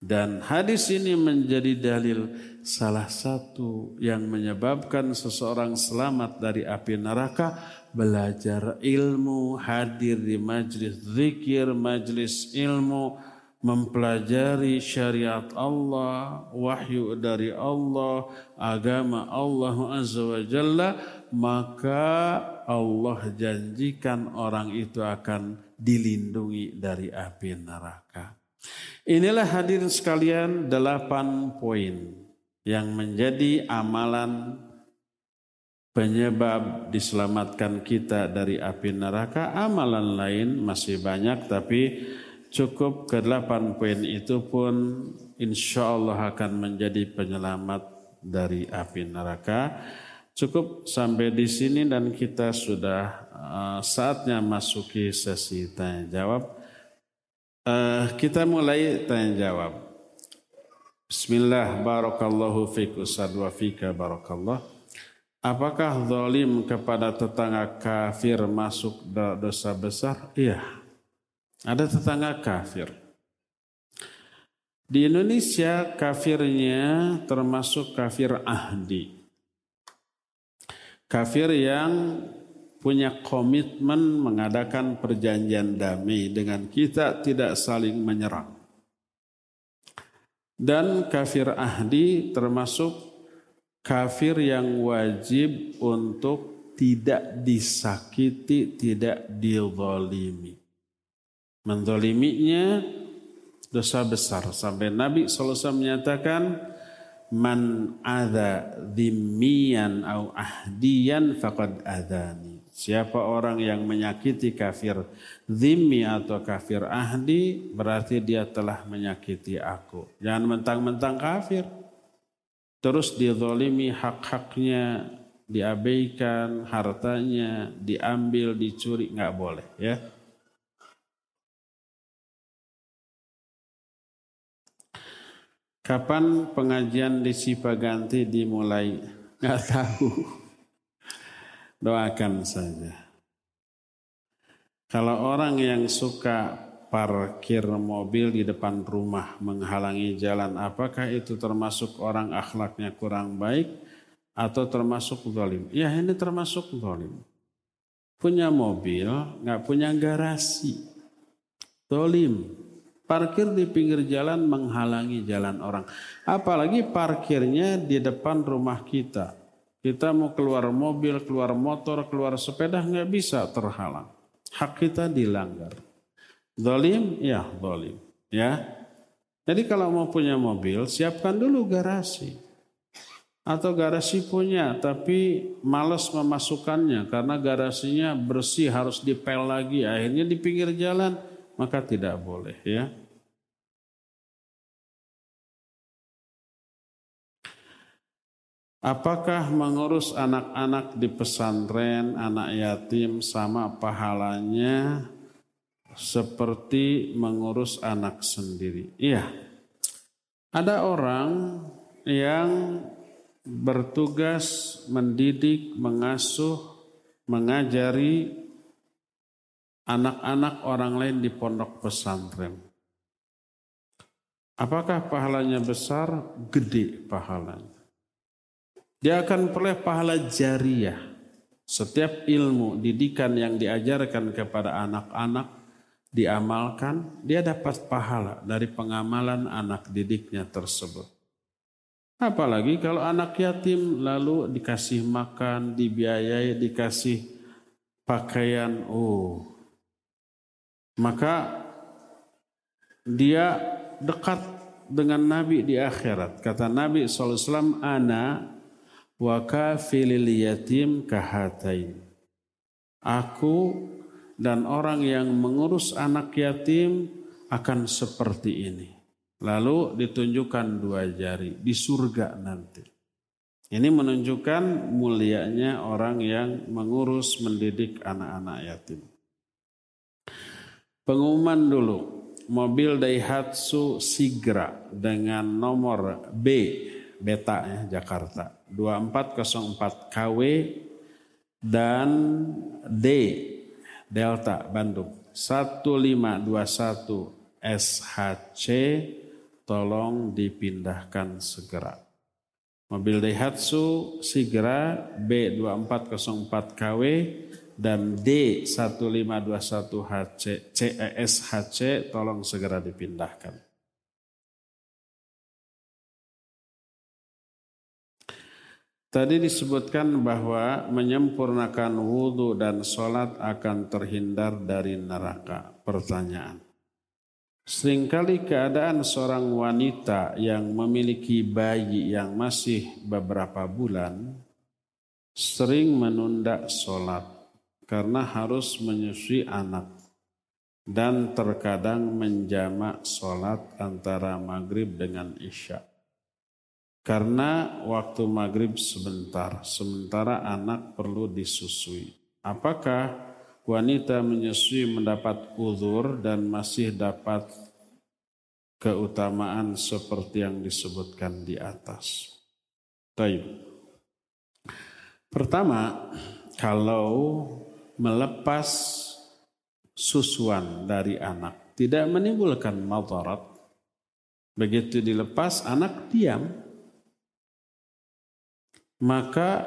Dan hadis ini menjadi dalil salah satu yang menyebabkan seseorang selamat dari api neraka belajar ilmu, hadir di majlis zikir, majlis ilmu, mempelajari syariat Allah, wahyu dari Allah, agama Allah Azza wa Jalla, maka Allah janjikan orang itu akan dilindungi dari api neraka. Inilah hadirin sekalian delapan poin yang menjadi amalan penyebab diselamatkan kita dari api neraka. Amalan lain masih banyak tapi cukup ke delapan poin itu pun insya Allah akan menjadi penyelamat dari api neraka. Cukup sampai di sini dan kita sudah uh, saatnya masuki sesi tanya jawab. Uh, kita mulai tanya jawab. Bismillah, barakallahu fiik Ustaz wa fika barakallah. Apakah zalim kepada tetangga kafir masuk dosa besar? Iya. Ada tetangga kafir. Di Indonesia kafirnya termasuk kafir ahdi. Kafir yang punya komitmen mengadakan perjanjian damai dengan kita tidak saling menyerang. Dan kafir ahdi termasuk kafir yang wajib untuk tidak disakiti, tidak dizalimi. Menzaliminya dosa besar. Sampai Nabi SAW menyatakan, Man adha dhimmiyan au ahdiyan faqad adhani. Siapa orang yang menyakiti kafir zimmi atau kafir ahdi berarti dia telah menyakiti aku. Jangan mentang-mentang kafir. Terus dizolimi hak-haknya, diabaikan, hartanya, diambil, dicuri, nggak boleh ya. Kapan pengajian di Sipaganti dimulai? Nggak tahu. Doakan saja. Kalau orang yang suka parkir mobil di depan rumah menghalangi jalan, apakah itu termasuk orang akhlaknya kurang baik atau termasuk zalim? Ya ini termasuk zalim. Punya mobil, nggak punya garasi. Zalim. Parkir di pinggir jalan menghalangi jalan orang. Apalagi parkirnya di depan rumah kita. Kita mau keluar mobil, keluar motor, keluar sepeda nggak bisa terhalang. Hak kita dilanggar. Zalim, ya zalim. Ya. Jadi kalau mau punya mobil, siapkan dulu garasi. Atau garasi punya, tapi males memasukkannya karena garasinya bersih harus dipel lagi. Akhirnya di pinggir jalan, maka tidak boleh ya. Apakah mengurus anak-anak di pesantren, anak yatim sama pahalanya seperti mengurus anak sendiri? Iya. Ada orang yang bertugas mendidik, mengasuh, mengajari anak-anak orang lain di pondok pesantren. Apakah pahalanya besar? Gede pahalanya. Dia akan peroleh pahala jariah. Setiap ilmu, didikan yang diajarkan kepada anak-anak diamalkan, dia dapat pahala dari pengamalan anak didiknya tersebut. Apalagi kalau anak yatim lalu dikasih makan, dibiayai, dikasih pakaian, oh, maka dia dekat dengan Nabi di akhirat. Kata Nabi SAW, Ana wa kafilil yatim kahatain. Aku dan orang yang mengurus anak yatim akan seperti ini. Lalu ditunjukkan dua jari di surga nanti. Ini menunjukkan mulianya orang yang mengurus mendidik anak-anak yatim. Pengumuman dulu, mobil Daihatsu Sigra dengan nomor B beta ya Jakarta 2404 KW dan D Delta Bandung 1521 SHC tolong dipindahkan segera. Mobil Daihatsu Sigra B2404 KW dan D1521HC CESHC tolong segera dipindahkan. Tadi disebutkan bahwa menyempurnakan wudhu dan sholat akan terhindar dari neraka. Pertanyaan. Seringkali keadaan seorang wanita yang memiliki bayi yang masih beberapa bulan sering menunda sholat karena harus menyusui anak dan terkadang menjamak sholat antara maghrib dengan isya. Karena waktu maghrib sebentar, sementara anak perlu disusui. Apakah wanita menyusui mendapat uzur dan masih dapat keutamaan seperti yang disebutkan di atas? Taib. Pertama, kalau melepas susuan dari anak tidak menimbulkan madarat, begitu dilepas anak diam, maka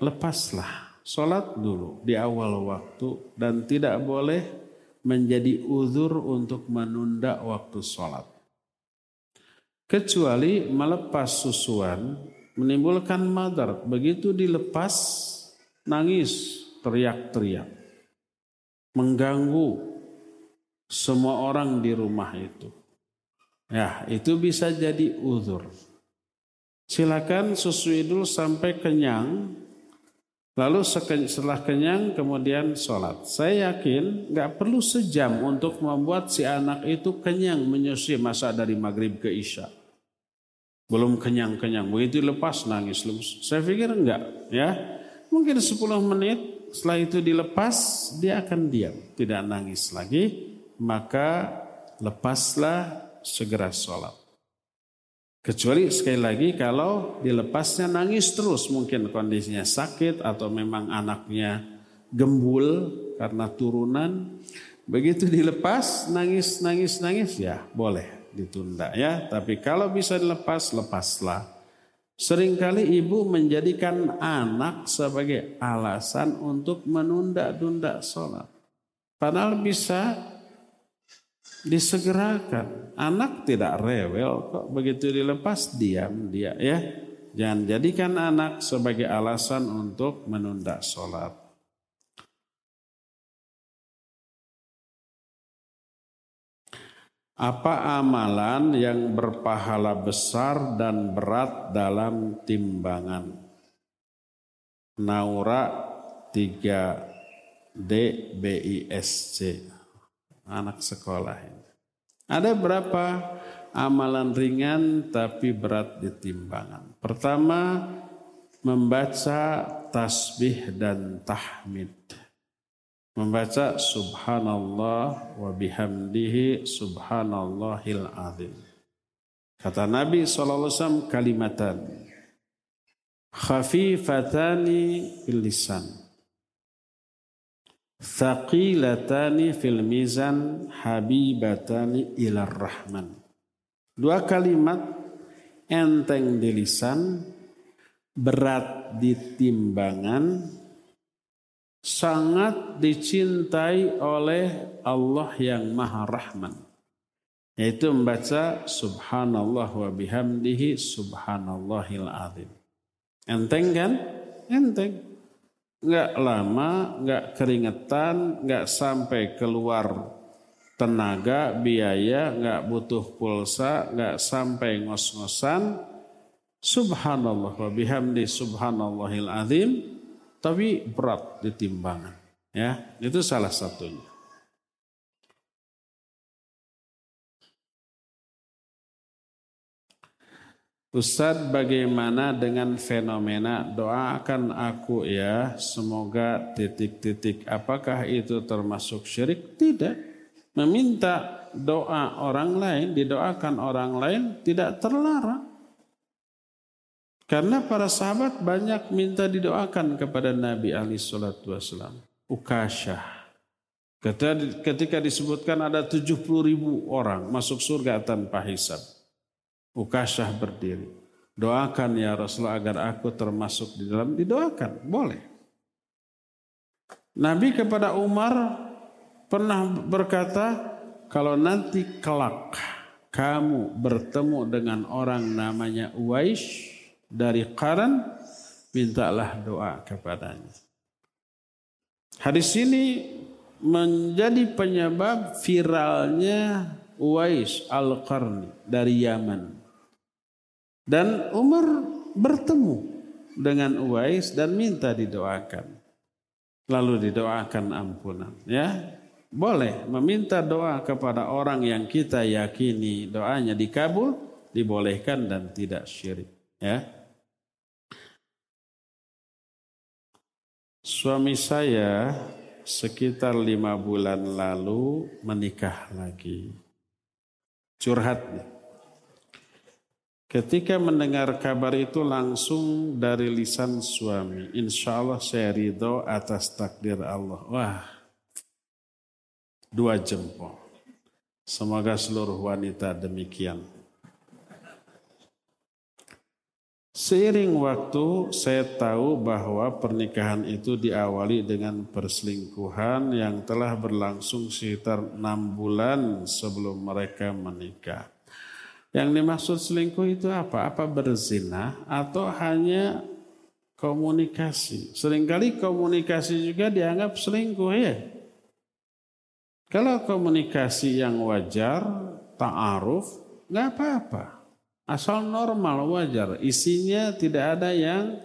lepaslah sholat dulu di awal waktu dan tidak boleh menjadi uzur untuk menunda waktu sholat. Kecuali melepas susuan menimbulkan madar. Begitu dilepas nangis, teriak-teriak. Mengganggu semua orang di rumah itu. Ya, itu bisa jadi uzur. Silakan susui dulu sampai kenyang. Lalu setelah kenyang kemudian sholat. Saya yakin nggak perlu sejam untuk membuat si anak itu kenyang menyusui masa dari maghrib ke isya. Belum kenyang-kenyang. Begitu lepas nangis. Saya pikir enggak ya. Mungkin 10 menit setelah itu dilepas dia akan diam. Tidak nangis lagi. Maka lepaslah segera sholat. Kecuali sekali lagi kalau dilepasnya nangis terus mungkin kondisinya sakit atau memang anaknya gembul karena turunan. Begitu dilepas nangis nangis nangis ya boleh ditunda ya. Tapi kalau bisa dilepas lepaslah. Seringkali ibu menjadikan anak sebagai alasan untuk menunda-tunda sholat. Padahal bisa disegerakan. Anak tidak rewel kok begitu dilepas diam dia ya. Jangan jadikan anak sebagai alasan untuk menunda sholat. Apa amalan yang berpahala besar dan berat dalam timbangan? Naura 3 D BISC anak sekolah ini. Ada berapa amalan ringan tapi berat di timbangan. Pertama, membaca tasbih dan tahmid. Membaca subhanallah wa bihamdihi subhanallahil azim. Kata Nabi SAW kalimatan. Khafifatani fil lisan. Thaqilatani fil mizan habibatani ilar rahman. Dua kalimat enteng di lisan, berat di timbangan, sangat dicintai oleh Allah yang Maha Rahman yaitu membaca subhanallah wa bihamdihi subhanallahil azim. Enteng kan? Enteng. Enggak lama, enggak keringetan, enggak sampai keluar tenaga, biaya, enggak butuh pulsa, enggak sampai ngos-ngosan. Subhanallah wa bihamdi subhanallahil azim, tapi berat di timbangan. Ya, itu salah satunya. Ustadz bagaimana dengan fenomena doakan aku ya semoga titik-titik apakah itu termasuk syirik? Tidak. Meminta doa orang lain didoakan orang lain tidak terlarang. Karena para sahabat banyak minta didoakan kepada Nabi Ali Shallallahu Wasallam. Ukasyah. Ketika disebutkan ada 70 ribu orang masuk surga tanpa hisab. Ukasah berdiri. Doakan ya Rasulullah agar aku termasuk di dalam. Didoakan, boleh. Nabi kepada Umar pernah berkata, kalau nanti kelak kamu bertemu dengan orang namanya Uwais dari Qaran, mintalah doa kepadanya. Hadis ini menjadi penyebab viralnya Uwais Al-Qarni dari Yaman. Dan Umar bertemu dengan Uwais dan minta didoakan. Lalu didoakan ampunan. Ya, boleh meminta doa kepada orang yang kita yakini doanya dikabul, dibolehkan dan tidak syirik. Ya. Suami saya sekitar lima bulan lalu menikah lagi. Curhat. Ketika mendengar kabar itu langsung dari lisan suami. Insya Allah saya ridho atas takdir Allah. Wah, dua jempol. Semoga seluruh wanita demikian. Seiring waktu saya tahu bahwa pernikahan itu diawali dengan perselingkuhan yang telah berlangsung sekitar enam bulan sebelum mereka menikah. Yang dimaksud selingkuh itu apa? Apa berzina atau hanya komunikasi? Seringkali komunikasi juga dianggap selingkuh ya. Kalau komunikasi yang wajar, ta'aruf, nggak apa-apa. Asal normal wajar, isinya tidak ada yang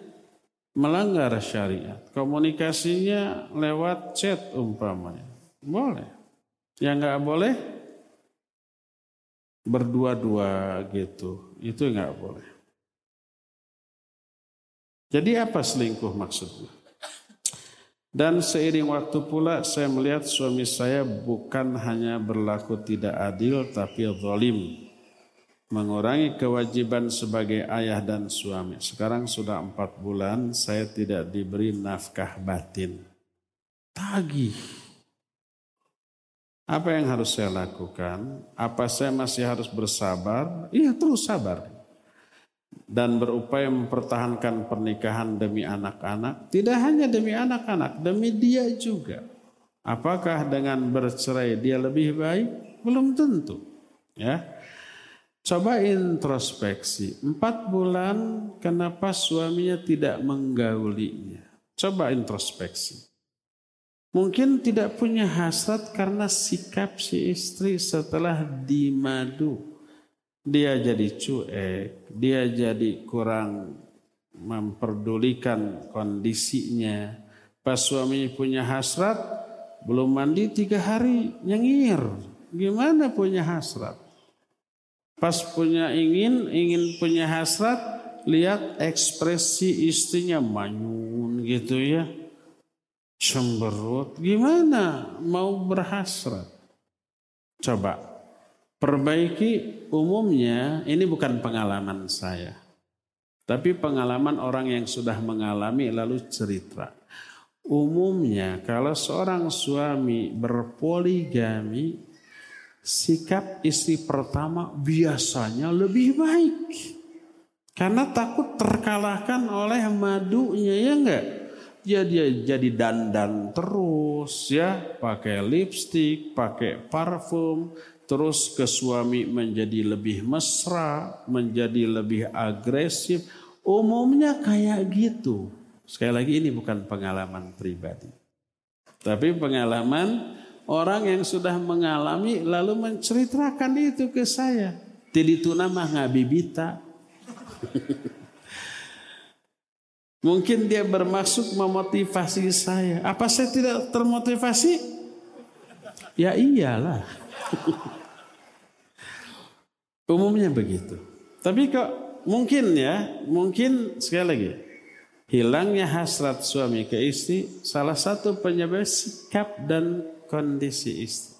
melanggar syariat. Komunikasinya lewat chat umpamanya. Boleh. Yang nggak boleh berdua-dua gitu. Itu nggak boleh. Jadi apa selingkuh maksudnya? Dan seiring waktu pula saya melihat suami saya bukan hanya berlaku tidak adil tapi zalim. Mengurangi kewajiban sebagai ayah dan suami. Sekarang sudah empat bulan saya tidak diberi nafkah batin. Tagih apa yang harus saya lakukan? Apa saya masih harus bersabar? Iya terus sabar. Dan berupaya mempertahankan pernikahan demi anak-anak. Tidak hanya demi anak-anak, demi dia juga. Apakah dengan bercerai dia lebih baik? Belum tentu. Ya, Coba introspeksi. Empat bulan kenapa suaminya tidak menggaulinya? Coba introspeksi. Mungkin tidak punya hasrat karena sikap si istri setelah dimadu. Dia jadi cuek, dia jadi kurang memperdulikan kondisinya. Pas suami punya hasrat, belum mandi tiga hari, nyengir. Gimana punya hasrat? Pas punya ingin, ingin punya hasrat, lihat ekspresi istrinya manyun gitu ya cemberut, gimana mau berhasrat? Coba Perbaiki umumnya ini bukan pengalaman saya. Tapi pengalaman orang yang sudah mengalami lalu cerita. Umumnya kalau seorang suami berpoligami, sikap istri pertama biasanya lebih baik. Karena takut terkalahkan oleh madunya ya enggak? Ya dia jadi dandan terus ya, pakai lipstick, pakai parfum, terus ke suami menjadi lebih mesra, menjadi lebih agresif. Umumnya kayak gitu. Sekali lagi ini bukan pengalaman pribadi. Tapi pengalaman orang yang sudah mengalami lalu menceritakan itu ke saya. Tidak itu nama ngabibita. Mungkin dia bermaksud memotivasi saya. Apa saya tidak termotivasi? Ya iyalah. Umumnya begitu. Tapi kok mungkin ya, mungkin sekali lagi Hilangnya hasrat suami ke istri salah satu penyebab sikap dan kondisi istri.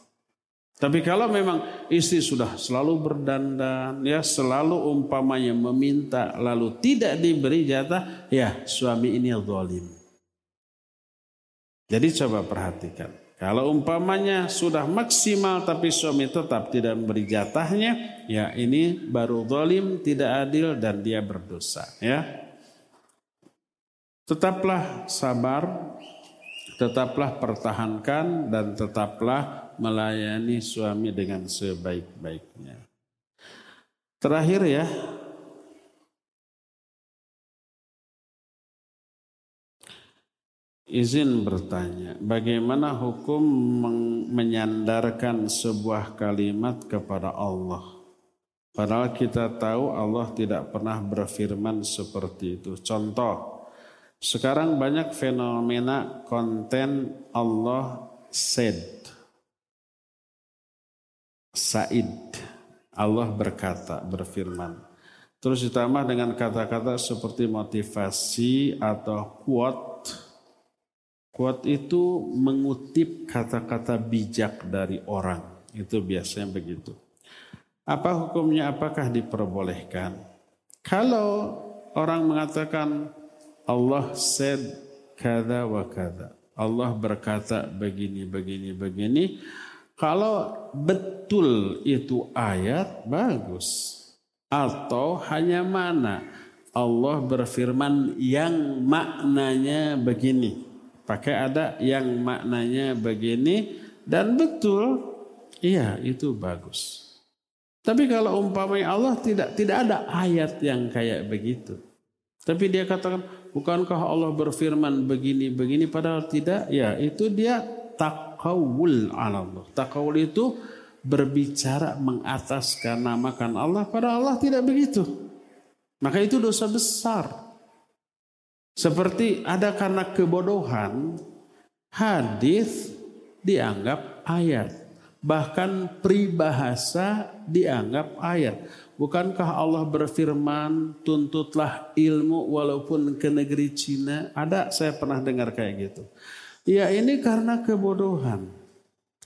Tapi kalau memang istri sudah selalu berdandan, ya selalu umpamanya meminta lalu tidak diberi jatah, ya suami ini zalim. Jadi coba perhatikan. Kalau umpamanya sudah maksimal tapi suami tetap tidak memberi jatahnya, ya ini baru zalim, tidak adil dan dia berdosa, ya. Tetaplah sabar, tetaplah pertahankan dan tetaplah melayani suami dengan sebaik-baiknya. Terakhir ya, izin bertanya, bagaimana hukum menyandarkan sebuah kalimat kepada Allah? Padahal kita tahu Allah tidak pernah berfirman seperti itu. Contoh, sekarang banyak fenomena konten Allah said. Said. Allah berkata, berfirman. Terus ditambah dengan kata-kata seperti motivasi atau quote. Quote itu mengutip kata-kata bijak dari orang. Itu biasanya begitu. Apa hukumnya? Apakah diperbolehkan? Kalau orang mengatakan Allah said kada wa kada. Allah berkata begini, begini, begini. Kalau betul itu ayat, bagus. Atau hanya mana? Allah berfirman yang maknanya begini. Pakai ada yang maknanya begini dan betul, iya itu bagus. Tapi kalau umpamanya Allah tidak tidak ada ayat yang kayak begitu. Tapi dia katakan, bukankah Allah berfirman begini-begini padahal tidak? Ya, itu dia takawul Allah. Takawul itu berbicara mengataskan namakan Allah pada Allah tidak begitu. Maka itu dosa besar. Seperti ada karena kebodohan, hadis dianggap ayat. Bahkan pribahasa dianggap ayat. Bukankah Allah berfirman, tuntutlah ilmu walaupun ke negeri Cina? Ada, saya pernah dengar kayak gitu. Ya ini karena kebodohan.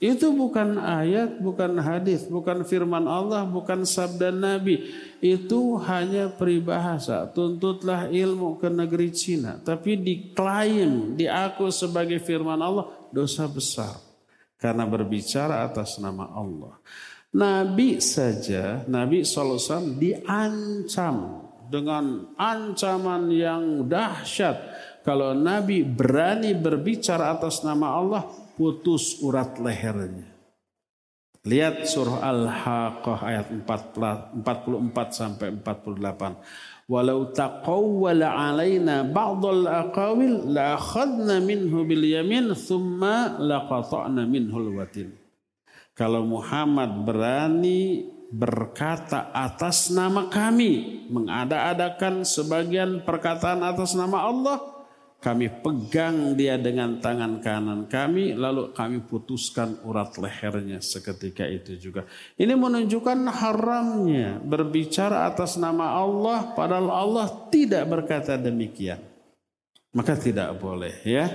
Itu bukan ayat, bukan hadis, bukan firman Allah, bukan sabda Nabi. Itu hanya peribahasa. Tuntutlah ilmu ke negeri Cina. Tapi diklaim, diaku sebagai firman Allah, dosa besar. Karena berbicara atas nama Allah. Nabi saja, Nabi SAW diancam dengan ancaman yang dahsyat. Kalau Nabi berani berbicara atas nama Allah, putus urat lehernya. Lihat surah Al-Haqqah ayat 44 sampai 48. Walau taqawwala alaina ba'dal aqawil la akhadna minhu bil yamin thumma laqata'na minhu al-watin. Kalau Muhammad berani berkata atas nama kami, mengada-adakan sebagian perkataan atas nama Allah, kami pegang dia dengan tangan kanan kami, lalu kami putuskan urat lehernya seketika itu juga. Ini menunjukkan haramnya berbicara atas nama Allah, padahal Allah tidak berkata demikian. Maka tidak boleh ya.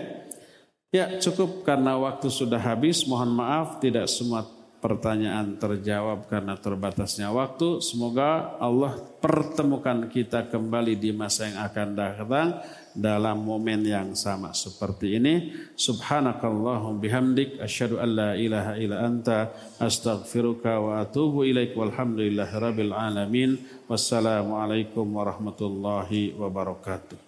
Ya cukup karena waktu sudah habis. Mohon maaf tidak semua pertanyaan terjawab karena terbatasnya waktu. Semoga Allah pertemukan kita kembali di masa yang akan datang dalam momen yang sama seperti ini. Subhanakallahum bihamdik asyhadu an la ilaha illa anta astaghfiruka wa atubu ilaik walhamdulillahirabbil alamin. Wassalamualaikum warahmatullahi wabarakatuh.